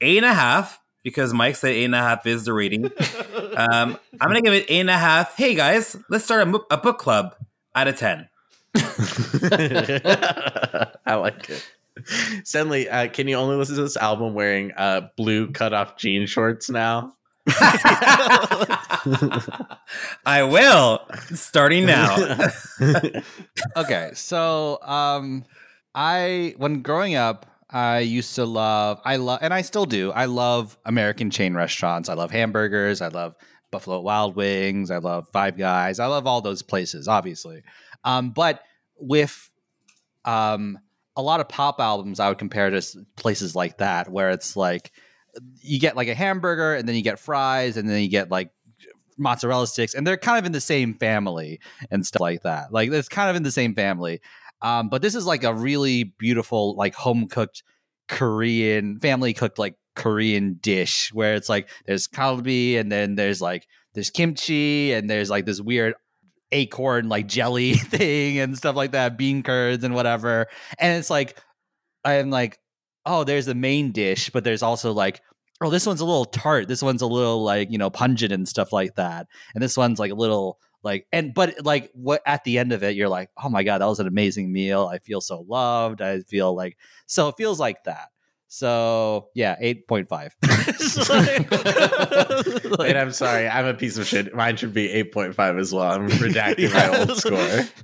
eight and a half because Mike said eight and a half is the rating. um, I'm gonna give it eight and a half. Hey guys, let's start a, mo- a book club out of ten. I like it. Stenley, uh, can you only listen to this album wearing uh, blue cutoff jean shorts now? I will starting now. okay, so um, I when growing up, I used to love I love and I still do. I love American chain restaurants. I love hamburgers. I love Buffalo Wild Wings. I love Five Guys. I love all those places, obviously. Um, but with um, a lot of pop albums, I would compare to places like that, where it's like you get like a hamburger and then you get fries and then you get like mozzarella sticks, and they're kind of in the same family and stuff like that. Like it's kind of in the same family. Um, but this is like a really beautiful, like home cooked Korean, family cooked like Korean dish where it's like there's kalbi and then there's like there's kimchi and there's like this weird acorn like jelly thing and stuff like that, bean curds and whatever. And it's like I'm like, oh, there's the main dish, but there's also like, oh, this one's a little tart. This one's a little like, you know, pungent and stuff like that. And this one's like a little like and but like what at the end of it you're like oh my god that was an amazing meal i feel so loved i feel like so it feels like that so yeah 8.5 And I'm sorry. I'm a piece of shit. Mine should be 8.5 as well. I'm redacting my old score.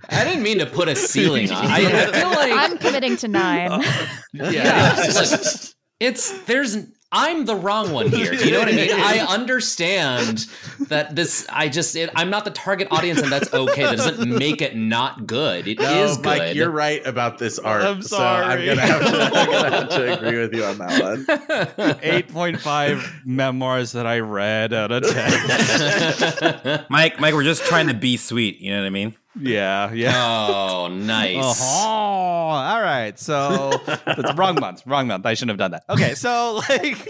I didn't mean to put a ceiling on. I, I feel like I'm committing to nine. yeah, it's, it's there's I'm the wrong one here. Do you know what I mean? I understand that this. I just it, I'm not the target audience, and that's okay. That doesn't make it not good. It is No, good. Mike, you're right about this art. I'm So I'm sorry. gonna to, I'm gonna have to agree with you on that one. 8.5 memoirs that i read out of 10 Mike, Mike, we're just trying to be sweet. You know what I mean? Yeah yeah oh, nice. Oh, all right. So it's wrong month. Wrong month. I shouldn't have done that. Okay, so like,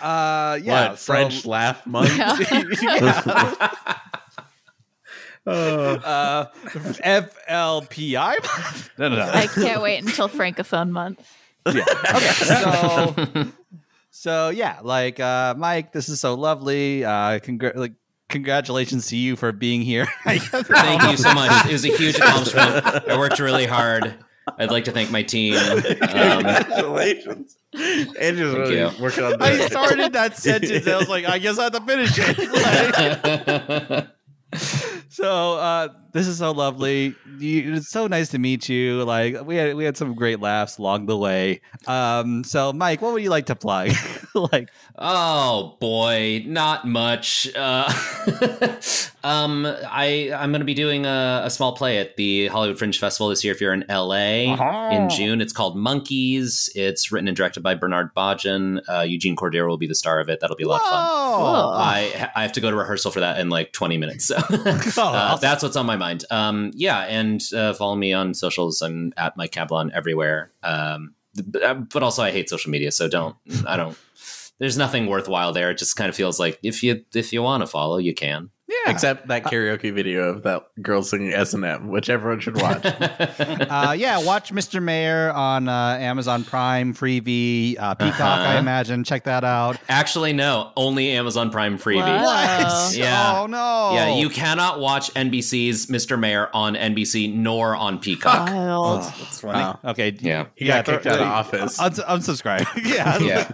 uh, yeah, what, so- French laugh month? uh, FLPI. no, no, no. I can't wait until Francophone month. yeah. Okay. So, so yeah, like uh, Mike, this is so lovely. Uh, congr- like, congratulations to you for being here. Thank you so much. It was a huge accomplishment. I worked really hard. I'd like to thank my team. Um, Congratulations. Andrew's really you. working on I started that sentence. I was like, I guess I have to finish it. Like- so uh, this is so lovely. You, it's so nice to meet you. Like we had we had some great laughs along the way. Um, so Mike, what would you like to plug? like Oh boy, not much. Uh, um, I I'm going to be doing a, a small play at the Hollywood Fringe Festival this year. If you're in LA Uh-huh. in June, it's called Monkeys. It's written and directed by Bernard Bajan. Uh, Eugene Cordero will be the star of it. That'll be a lot of fun. Whoa. I I have to go to rehearsal for that in like 20 minutes. So uh, awesome. that's what's on my mind. Um, yeah, and uh, follow me on socials. I'm at Mike Cabellon everywhere. Um, but, but also I hate social media, so don't. I don't. There's nothing worthwhile there. It just kind of feels like if you if you want to follow, you can. Except that karaoke video of that girl singing S and M, which everyone should watch. uh, yeah, watch Mr. Mayor on uh, Amazon Prime, Freebie, uh, Peacock. I Uh-huh. imagine. Check that out. Actually, no, only Amazon Prime freebie. Wow. Yeah. Oh no. Yeah, you cannot watch NBC's Mr. Mayor on NBC nor on Peacock. Wild. That's funny. Wow. Okay. Yeah. He got kicked out of office. Uns- unsubscribe. yeah. Yeah.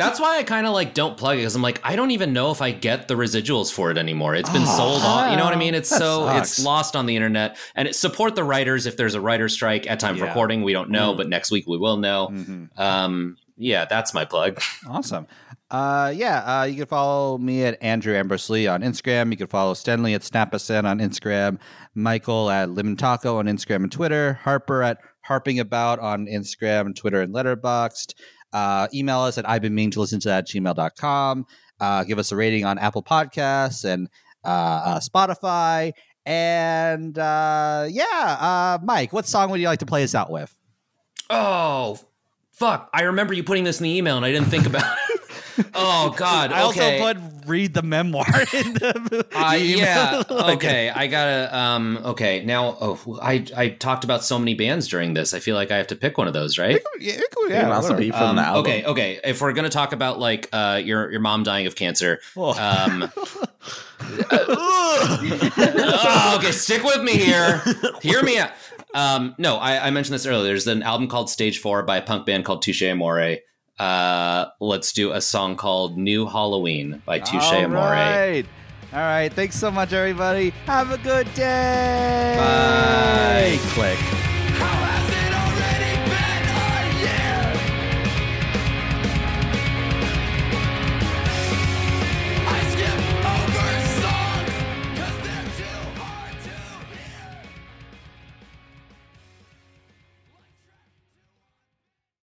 That's why I kind of like don't plug it because I'm like I don't even know if I get the residuals for it anymore. It's been sold on. You know what I mean? It's so sucks. it's lost on the internet. And it, support the writers if there's a writer strike at time of Yeah. recording. We don't know, but next week we will know. Mhm. Um, yeah, that's my plug. Awesome. Uh, yeah, uh, you can follow me at Andrew Ambrose Lee on Instagram. You can follow Stenley at Snapasten on Instagram, Michael at Limentaco on Instagram and Twitter, Harper at Harping About on Instagram Twitter and Letterboxd. Uh, email us at I've been meaning to listen to that gmail.com. Uh, give us a rating on Apple Podcasts and uh, uh, Spotify. And uh, yeah, uh, Mike, what song would you like to play us out with? Oh, fuck! I remember you putting this in the email, and I didn't think about it. Oh God! I okay. also put read the memoir in the Uh, yeah. Like, Okay. I gotta. Um. Okay. Now. Oh, I I talked about so many bands during this. I feel like I have to pick one of those, right? Yeah, It can also be from Um, the album. okay. Okay. If we're gonna talk about like uh your your mom dying of cancer, Oh. um. oh, okay. Stick with me here. Hear me out. Um. No, I, I mentioned this earlier. There's an album called Stage Four by a punk band called Touche Amore. Uh, let's do a song called New Halloween by Touche All Amore. right. All right. Thanks so much, everybody. Have a good day. Bye. Click.